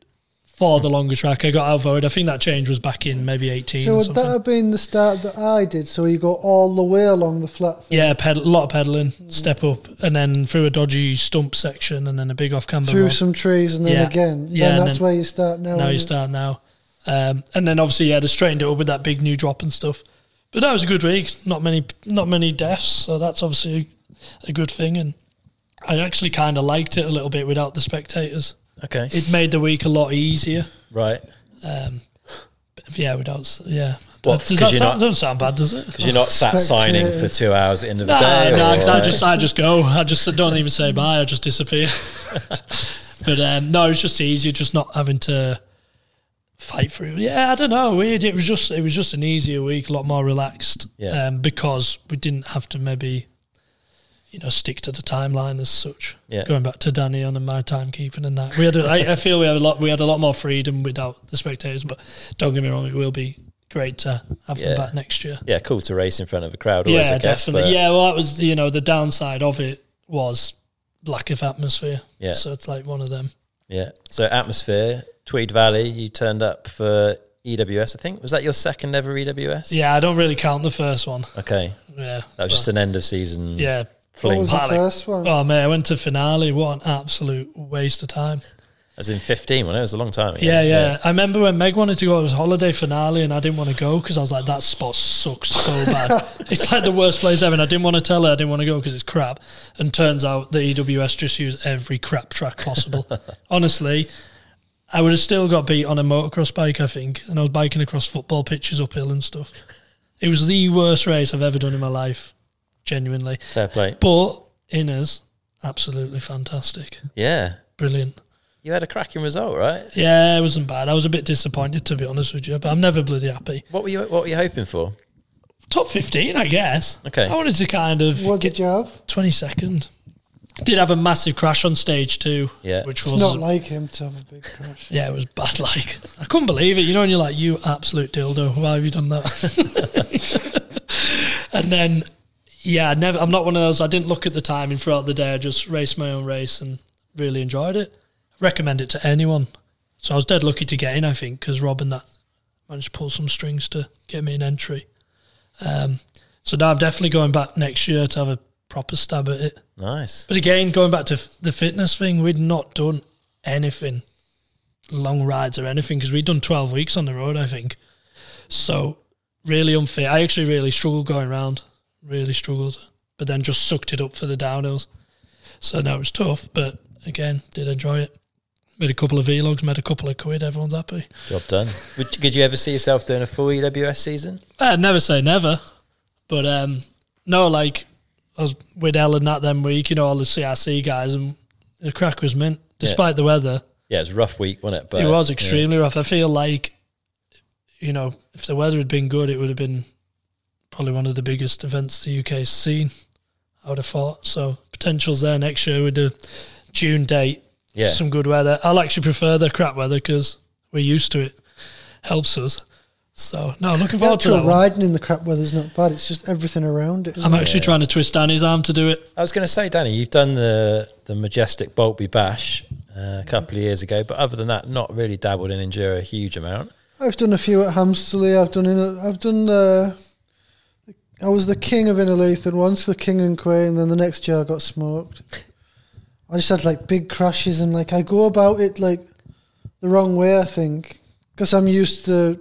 for the longer track. I got outvoted. I think that change was back in maybe 18 So or would something. that have been the start that I did? So you go all the way along the flat thing Yeah, pedal, a lot of pedaling, step up, and then through a dodgy stump section, and then a big off camber. through rod. some trees and then Yeah. again. Yeah, then and that's then- where you start now. now you it? start now, um, and then obviously yeah, they straightened it up with that big new drop and stuff. But that was a good week. Not many, not many deaths, so that's obviously a good thing. And I actually kind of liked it a little bit without the spectators. Okay. It made the week a lot easier. right. Um, but yeah, without yeah. What, does 'cause that sound, not- doesn't sound bad, does it? Because you're not sat signing for two hours at the end of the Nah, day. nah, 'cause I just I just go. I just don't even say bye. I just disappear. but um, no, it's just easier, just not having to fight through. Yeah, I don't know. Weird. It was just it was just an easier week, a lot more relaxed. Yeah. Um, because we didn't have to maybe, you know, stick to the timeline as such. Yeah. Going back to Danny on and my timekeeping and that, we had. A, I, I feel we had a lot. We had a lot more freedom without the spectators. But don't get me wrong, it will be great to have Yeah. them back next year. Yeah, cool to race in front of a crowd. Always, yeah, guess, definitely. Yeah, well, that was you know the downside of it was lack of atmosphere. Yeah. so it's like one of them. Yeah. So atmosphere, Tweed Valley. You turned up for EWS. I think was that your second ever EWS? Yeah, I don't really count the first one. Okay, Yeah, that was just an end of season. yeah. What Fling. was the first one? Oh man, I went to finale. What an absolute waste of time. As in fifteen. when it was a long time ago. Yeah, yeah. I remember when Meg wanted to go, it was holiday finale, and I didn't want to go because I was like, that spot sucks so bad. it's like the worst place ever. And I didn't want to tell her I didn't want to go because it's crap. And turns out the EWS just use every crap track possible. Honestly, I would have still got beat on a motocross bike, I think. And I was biking across football pitches uphill and stuff. It was the worst race I've ever done in my life, genuinely. Fair play. But inners, absolutely fantastic. Yeah. Brilliant. You had a cracking result, right? Yeah, it wasn't bad. I was a bit disappointed to be honest with you, but I'm never bloody happy. What were you What were you hoping for? Top 15, I guess. Okay. I wanted to kind of What get did you have? 22nd. Did have a massive crash on stage too. Yeah. which was It's was not like him to have a big crash. yeah, it was bad. Like I couldn't believe it. You know, and you're like, you absolute dildo. Why have you done that? and then, yeah, I never. I'm not one of those. I didn't look at the timing throughout the day. I just raced my own race and really enjoyed it. recommend it to anyone. So I was dead lucky to get in. I think because Rob and that managed to pull some strings to get me an entry. Um, so now I'm definitely going back next year to have a proper stab at it. Nice. But again, going back to f- the fitness thing, we'd not done anything, long rides or anything, because we'd done 12 weeks on the road, I think. So, really unfit. I actually really struggled going around, really struggled, but then just sucked it up for the downhills. So, no, it was tough, but again, did enjoy it. Made a couple of vlogs, made a couple of quid, everyone's happy. Job done. Would, could you ever see yourself doing a full EWS season? I'd never say never, but um, no, like I was with Ellen that then week, you know, all the CRC guys, and the crack was mint despite the weather. Yeah, it was a rough week, wasn't it? But it was yeah. extremely rough. I feel like, you know, if the weather had been good, it would have been probably one of the biggest events the UK's seen. I would have thought so. Potential's there next year with the June date. Yeah. some good weather. I'll actually prefer the crap weather because we're used to it. Helps us. So no, looking The forward to actual that. one. riding in the crap weather's not bad. It's just everything around it. isn't I'm it? actually trying to twist Danny's arm to do it. I was going to say, Danny, you've done the the majestic Boltby Bash uh, a couple of years ago, but other than that, not really dabbled in enduro a huge amount. I've done a few at Hamsterley. I've done in. I've done. Uh, I was the king of Innerleithen once, the king and queen, and then the next year I got smoked. I just had like big crashes, and like I go about it like the wrong way. I think because I'm used to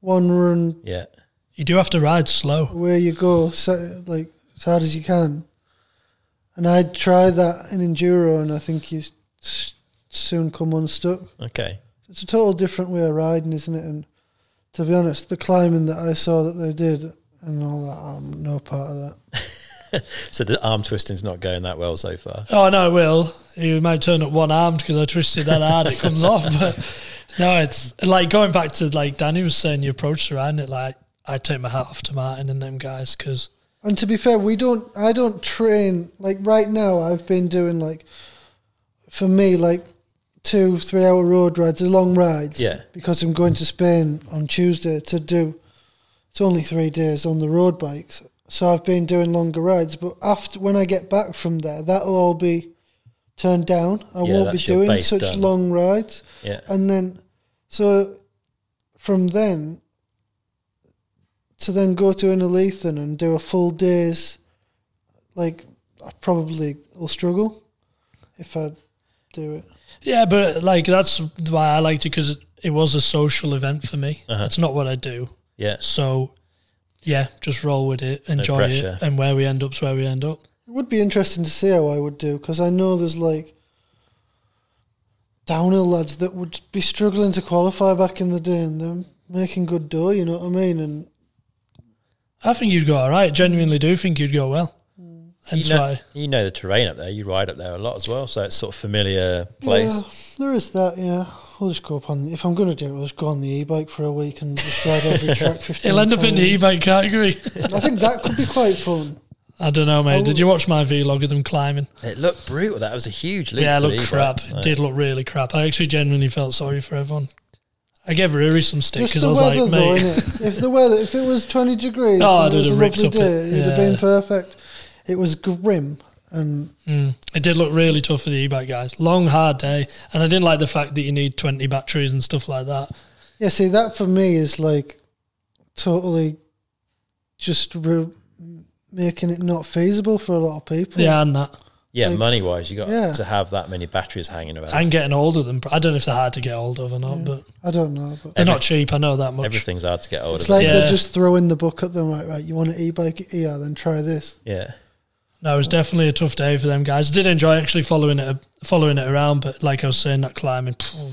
one run Yeah, You do have to ride slow. where you go so, like as hard as you can, and I'd try that in enduro, and I think you s- soon come unstuck. okay. It's a total different way of riding, isn't it? And to be honest, the climbing that I saw that they did and all that, I'm no part of that. So the arm twisting's not going that well so far. Oh no, it will. You might turn up one armed because I twisted that hard it comes off. But no, it's like going back to like Danny was saying, your approach to riding it. Like I take my hat off to Martin and them guys because And to be fair, we don't. I don't train like right now. I've been doing like, for me, like two, three hour road rides, the long rides. Yeah. Because I'm going to Spain on Tuesday to do. It's only three days on the road bikes, so I've been doing longer rides. But after when I get back from there, that'll all be turned down. I Yeah, won't be doing such done. long rides. Yeah, And then, so from then to then go to Innerleithen and do a full day's, like, I probably will struggle if I do it. yeah, but like that's why I liked it because it, it was a social event for me. Uh-huh. It's not what I do, yeah. so yeah, just roll with it, enjoy it, and where we end up's where we end up. It would be interesting to see how I would do because I know there's like downhill lads that would be struggling to qualify back in the day and they're making good dough, you know what I mean? And I think you'd go all right. Genuinely do think you'd go well. Mm. Hence you know, why. you know the terrain up there. You ride up there a lot as well, so it's sort of familiar place. Yeah, there is that, yeah. I'll just go up on, if I'm going to do it, I'll just go on the e bike for a week and just ride every track 15 It'll end up in the e-bike category. I think that could be quite fun. I don't know, mate. Did you watch my vlog of them climbing? It looked brutal. That was a huge leap. yeah, it looked crap. e-bikes. It did look really crap. I actually genuinely felt sorry for everyone. I gave Rory some stick Just because the I was weather, like, though, mate, innit? if the weather, if it was twenty degrees, Oh, and I'd it was a have ripped lovely up day, it'd have been perfect. It was grim, and mm, it did look really tough for the e-bike guys. Long, hard day, and I didn't like the fact that you need twenty batteries and stuff like that. yeah. See, that for me is like totally just re- making it not feasible for a lot of people. Yeah, and that, Yeah, Like- money wise, you got Yeah. to have that many batteries hanging around. and getting hold of them. I don't know if they're hard to get hold of or not, but I don't know, but they're not cheap. I know that much. Everything's hard to get hold it's of. like Yeah. they're just throwing the book at them. Right, right. You want an e-bike? Yeah, then try this. yeah, No, it was definitely a tough day for them guys. I did enjoy actually following it following it around, but like I was saying, that climbing, phew,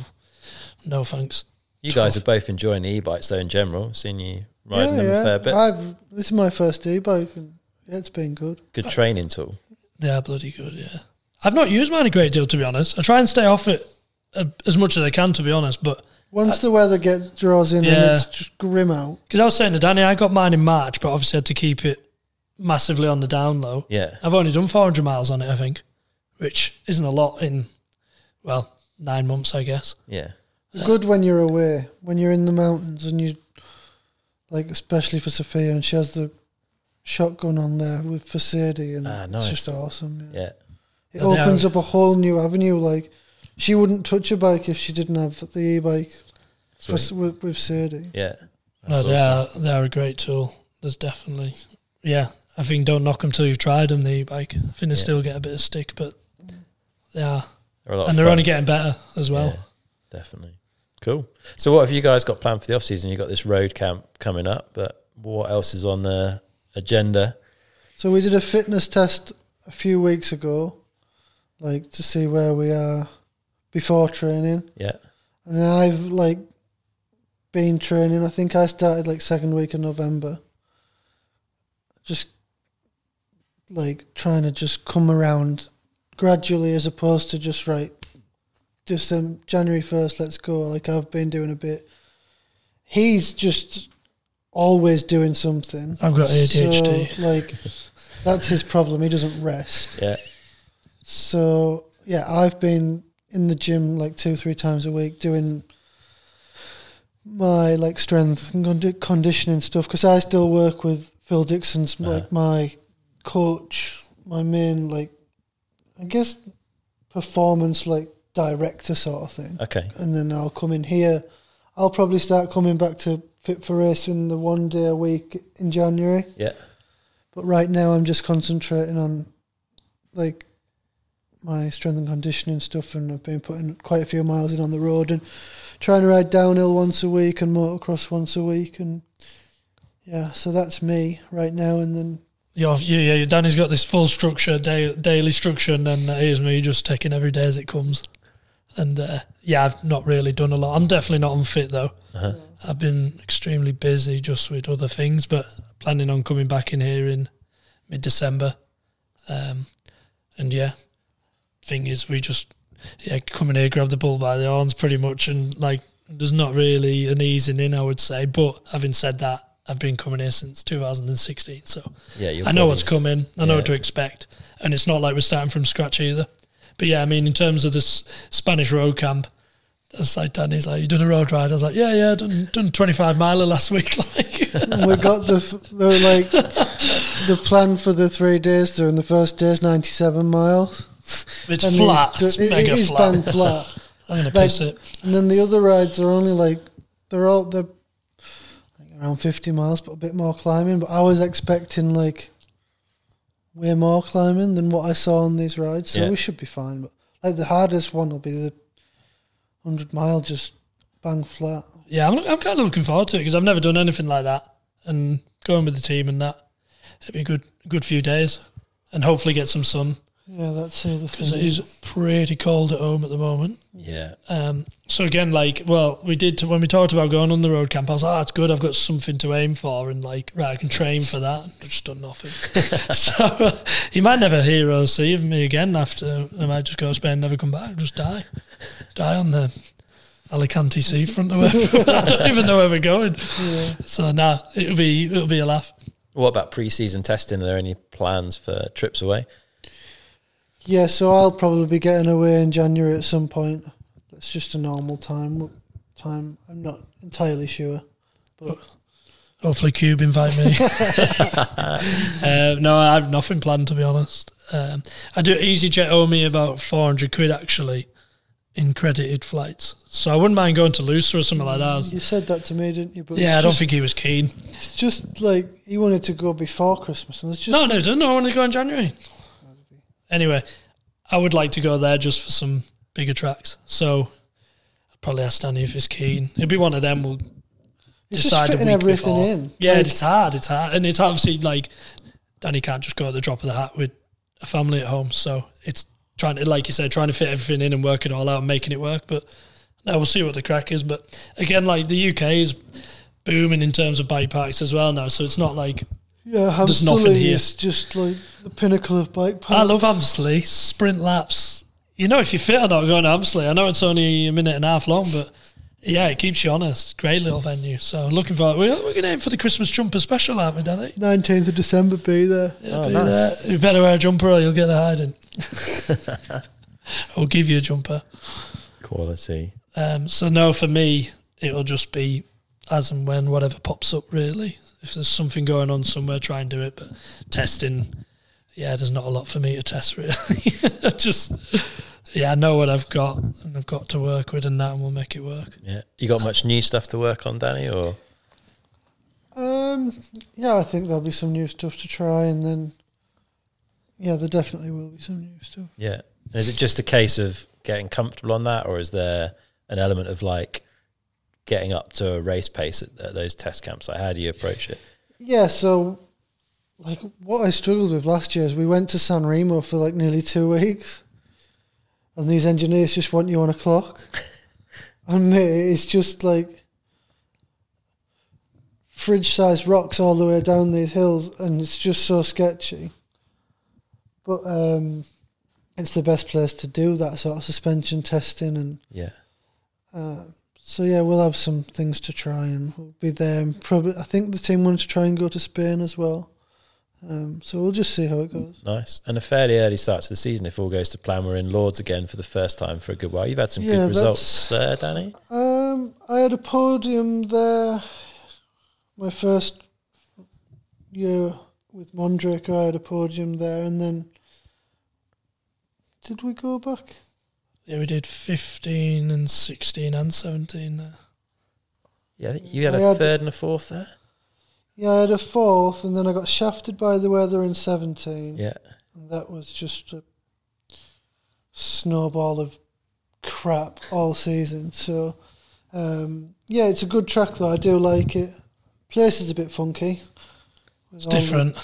no thanks. you guys are both enjoying the e-bikes though in general. Seeing you riding yeah, them yeah. a fair bit. I've this is my first e-bike, and yeah, it's been good. Good training tool. They are bloody good, yeah. I've not used mine a great deal to be honest. I try and stay off it uh, as much as I can to be honest, but Once the weather gets draws in Yeah. and it's just grim out. because I was saying to Danny, I got mine in March, but obviously had to keep it massively on the down low. Yeah, I've only done 400 miles on it, I think, which isn't a lot in, well, nine months, I guess. yeah, Good when you're away, when you're in the mountains and you, like especially for Sophia, and she has the shotgun on there with Facade, and Ah, it's just awesome. Yeah. yeah. It And they opens are- up a whole new avenue. Like she wouldn't touch a bike if she didn't have the e-bike for, Sweet. with, with Sadie. Yeah. No, That's they awesome. are, they are a great tool. There's definitely, yeah, I think don't knock them till you've tried them, the e-bike. I think they Yeah. still get a bit of stick, but they are. They're a lot And they're fun. only getting better as well. Yeah, definitely. Cool. So, what have you guys got planned for the off season? You got this road camp coming up, but what else is on the agenda? So we did a fitness test a few weeks ago, like to see where we are before training. Yeah, And I've like been training. I think I started like second week of November. Just like trying to just come around gradually as opposed to just right just um, January first, let's go. Like I've been doing a bit. He's just always doing something. I've got ADHD. So, like that's his problem. He doesn't rest. yeah, So yeah, I've been in the gym like two, three times a week doing my like strength and conditioning stuff because I still work with Phil Dixon's Uh-huh. like my coach, my main like I guess performance like director sort of thing. okay, And then I'll come in here. I'll probably start coming back to Fit for Racing the one day a week in January. yeah, But right now, I'm just concentrating on like my strength and conditioning stuff, and I've been putting quite a few miles in on the road and trying to ride downhill once a week and motocross once a week, and yeah, so that's me right now. And then You're, yeah, yeah, Danny's got this full structure, day, daily structure, and then here's me just taking every day as it comes. And uh, yeah, I've not really done a lot. I'm definitely not unfit though. uh-huh. I've been extremely busy just with other things, but planning on coming back in here in mid December. Um, and yeah, thing is, we just yeah come in here, grab the bull by the horns, pretty much, and like there's not really an easing in, I would say. But having said that, I've been coming here since 2016, so yeah. I know what's coming. I know yeah. what to expect, and it's not like we're starting from scratch either. But yeah, I mean, in terms of this Spanish road camp, it's like Danny's like, "You done a road ride?" I was like, "Yeah, yeah, done done twenty five miler last week." Like, we got the th- the like the plan for the three days. There, in the first day is 97 miles. it's And flat. It's, It's, it- mega it is flat. flat. I'm gonna like- piss it. And then the other rides are only like they're all they're like around fifty miles, but a bit more climbing. But I was expecting like way more climbing than what I saw on these rides, so Yeah. we should be fine. But like the hardest one will be the hundred mile, just bang flat. Yeah, I'm, I'm kind of looking forward to it because I've never done anything like that, and going with the team and that, it'd be a good good few days, and hopefully get some sun Yeah, that's the other because thing. it is pretty cold at home at the moment. Yeah, Um, so again, like, well, we did when we talked about going on the road camp. I was, like, oh, it's good. I've got something to aim for, and like, right, I can train for that. I've just done nothing. so uh, you might never hear or see of me again after. I might just go to Spain, and never come back, just die, die on the Alicante seafront. Or wherever. I don't even know where we're going. So nah, it'll be it'll be a laugh. What about pre-season testing? Are there any plans for trips away? Yeah, so I'll probably be getting away in January at some point. That's just a normal time. time. I'm not entirely sure. But Hopefully, Cube invite me. uh, no, I have nothing planned to be honest. Um, I do EasyJet owe me about four hundred quid actually in credited flights, so I wouldn't mind going to Lucer or something like that. you said that to me, didn't you? But Yeah, I don't think he was keen. it's just like he wanted to go before Christmas, and there's just No, no, no, no. I want to go in January. Anyway, I would like to go there just for some bigger tracks. So I'll probably ask Danny if he's keen. It'd be one of them. We'll it's decide just fitting everything before. in. Yeah, Like, it's hard. It's hard, and it's obviously like Danny can't just go at the drop of the hat with a family at home. So it's trying to, like you said, trying to fit everything in and work it all out and making it work. But now we'll see what the crack is. But again, like the UK is booming in terms of bike parks as well now. So it's not like yeah, there's nothing here. is just like the pinnacle of bike parks. I love Hamsterley sprint laps. You know, if you're fit or not going to Hamsterley, I know it's only a minute and a half long, but yeah, it keeps you honest. Great little venue. So looking forward. we're, we're going to aim for the Christmas jumper special, aren't we, Danny? 19th of December, be there. Yeah, Oh, be nice. there. You better wear a jumper or you'll get a hiding. I'll give you a jumper. Quality. Um, so no, for me, it'll just be as and when whatever pops up. Really, if there's something going on somewhere, try and do it. But testing, yeah, there's not a lot for me to test. Really, just yeah, I know what I've got and I've got to work with, and that, and we'll make it work. Yeah. You got much new stuff to work on, Danny, or Um, yeah, I think there'll be some new stuff to try, and then yeah, there definitely will be some new stuff. yeah? Is it just a case of getting comfortable on that, or is there an element of like getting up to a race pace at, at those test camps? Like, how do you approach it? Yeah, so like what I struggled with last year is we went to San Remo for like nearly two weeks, and these engineers just want you on a clock, and it's just like fridge-sized rocks all the way down these hills, and it's just so sketchy. But um, it's the best place to do that sort of suspension testing, and Yeah. uh, so yeah, we'll have some things to try, and we'll be there. And probably, I think the team wants to try and go to Spain as well. Um, so we'll just see how it goes. Nice. And a fairly early start to the season if all goes to plan. We're in Lourdes again for the first time for a good while. You've had some Yeah, good results there, Danny. Um, I had a podium there. My first year with Mondraker, I had a podium there, and then did we go back? Yeah, we did 15 and 16 and 17 there. Yeah, I think you had I a had- third and a fourth there. Yeah, I had a fourth, and then I got shafted by the weather in seventeen. Yeah. and that was just a snowball of crap all season. So, um, yeah, it's a good track though. I do like it. Place is a bit funky. It's different.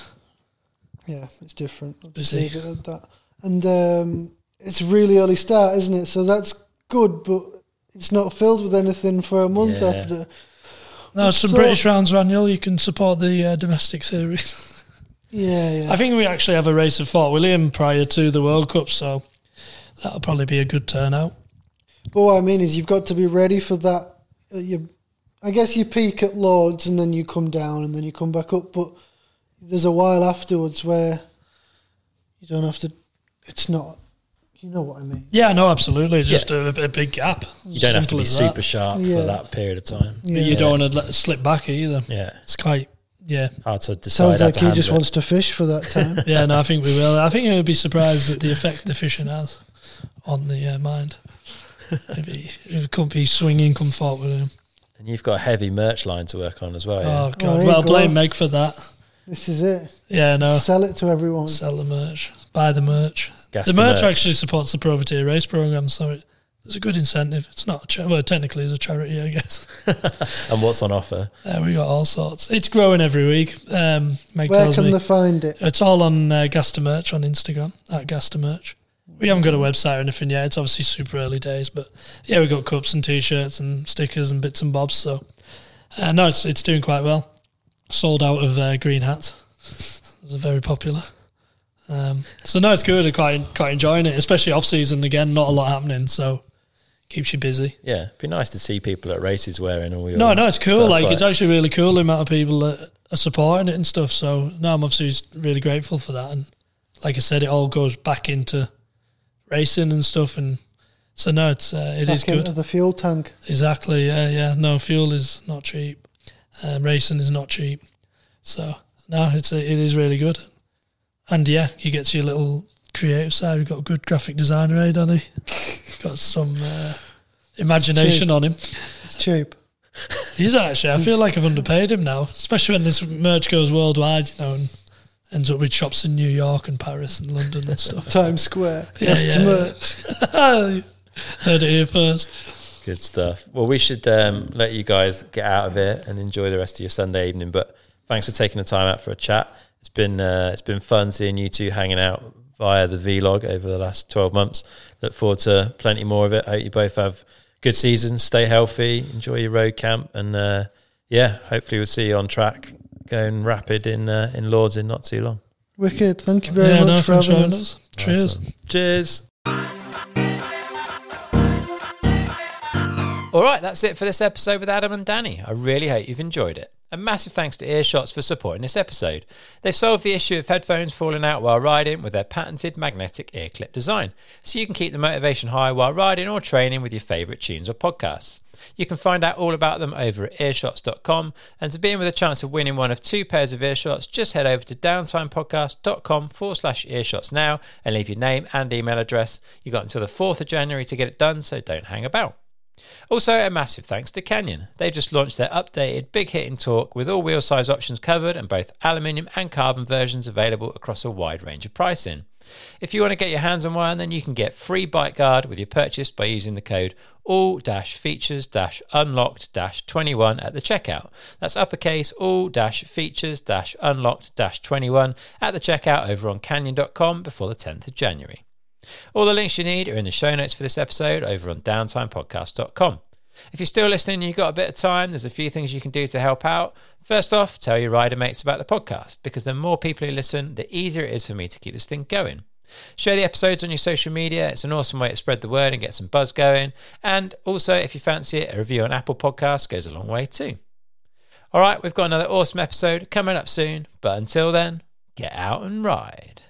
yeah, it's different. I'll just Busy. leave it at that. And um, it's a really early start, isn't it? So that's good, but it's not filled with anything for a month Yeah. after. No, some So- British rounds annual. You can support the uh, domestic series. Yeah, yeah. I think we actually have a race at Fort William prior to the World Cup, so that'll probably be a good turnout. But what I mean is, you've got to be ready for that. Uh, You, I guess you peak at Lourdes and then you come down and then you come back up. But there's a while afterwards where you don't have to. It's not. You know what I mean? Yeah, no, absolutely. It's just a, a big gap. You don't have to be as that. super sharp Yeah. for that period of time. But you don't want to let it slip back either. Yeah. It's quite, yeah. Hard to decide. Sounds like to he just it. wants to fish for that time. Yeah, no, I think we will. I think you'll be surprised at the effect the fishing has on the uh, mind. Maybe it could be swinging come forward with him. And you've got a heavy merch line to work on as well. Yeah. Oh, God. you well, go. blame Meg for that. this is it. Yeah, no. Sell it to everyone. Sell the merch. Buy the merch. Gas the to merch, merch. actually supports the Privateer race program, so it, it's a good incentive. It's not a cha- well, technically, it's a charity, I guess. And what's on offer? Uh, we got all sorts. It's growing every week. Um, Meg Where tells can me they find it? it's all on uh, Gasta Merch on Instagram at Gasta Merch. We haven't got a website or anything yet. It's obviously super early days, but yeah, we got cups and t-shirts and stickers and bits and bobs. So uh, no, it's it's doing quite well. Sold out of uh, green hats. They're very popular. Um, so no, it's good. I'm quite quite enjoying it, especially off season again. Not a lot happening, so keeps you busy. Yeah, it'd be nice to see people at races wearing all your. No, no, it's cool. stuff, Like, it's actually really cool the amount of people that are supporting it and stuff. So no, I'm obviously really grateful for that. And like I said, it all goes back into racing and stuff. And So no, it's uh, it is Back into good. the fuel tank. Exactly. Yeah, yeah. No, fuel is not cheap. Um, racing is not cheap. So no, it's it is really good. And yeah, you get to your little creative side. We've got a good graphic designer, eh, Danny? got some uh, imagination on him. It's cheap. He's actually. I feel like I've underpaid him now, especially when this merch goes worldwide. You know, and ends up with shops in New York and Paris and London and stuff. Times Square. Yeah, Yes, yeah, to yeah. merch. Heard it here first. Good stuff. Well, we should um, let you guys get out of here and enjoy the rest of your Sunday evening. But thanks for taking the time out for a chat. It's been uh, it's been fun seeing you two hanging out via the vlog over the last twelve months. Look forward to plenty more of it. I hope you both have good seasons. Stay healthy. Enjoy your road camp, and uh, yeah, hopefully we'll see you on track going rapid in uh, in Lourdes in not too long. Wicked. Thank you very yeah, much no, for having having us. us. Cheers. Nice one. Cheers. All right, that's it for this episode with Adam and Danny. I really hope you've enjoyed it. A massive thanks to Earshots for supporting this episode. They've solved the issue of headphones falling out while riding with their patented magnetic ear clip design, so you can keep the motivation high while riding or training with your favourite tunes or podcasts. You can find out all about them over at earshots.com, and to be in with a chance of winning one of two pairs of earshots, just head over to downtimepodcast.com forward slash earshots now and leave your name and email address. You've got until the 4th of January to get it done, so don't hang about. Also, a massive thanks to Canyon. They just launched their updated big hitting Torque with all wheel size options covered and both aluminium and carbon versions available across a wide range of pricing. If you want to get your hands on one, then you can get free bike guard with your purchase by using the code all features unlocked 21 at the checkout. That's uppercase all features unlocked 21 at the checkout over on canyon.com before the 10th of January. All the links you need are in the show notes for this episode over on downtimepodcast.com. If you're still listening and you've got a bit of time, there's a few things you can do to help out. First off, tell your rider mates about the podcast because the more people who listen, the easier it is for me to keep this thing going. Share the episodes on your social media. It's an awesome way to spread the word and get some buzz going. And also, if you fancy it, a review on Apple Podcasts goes a long way too. All right, we've got another awesome episode coming up soon. But until then, get out and ride.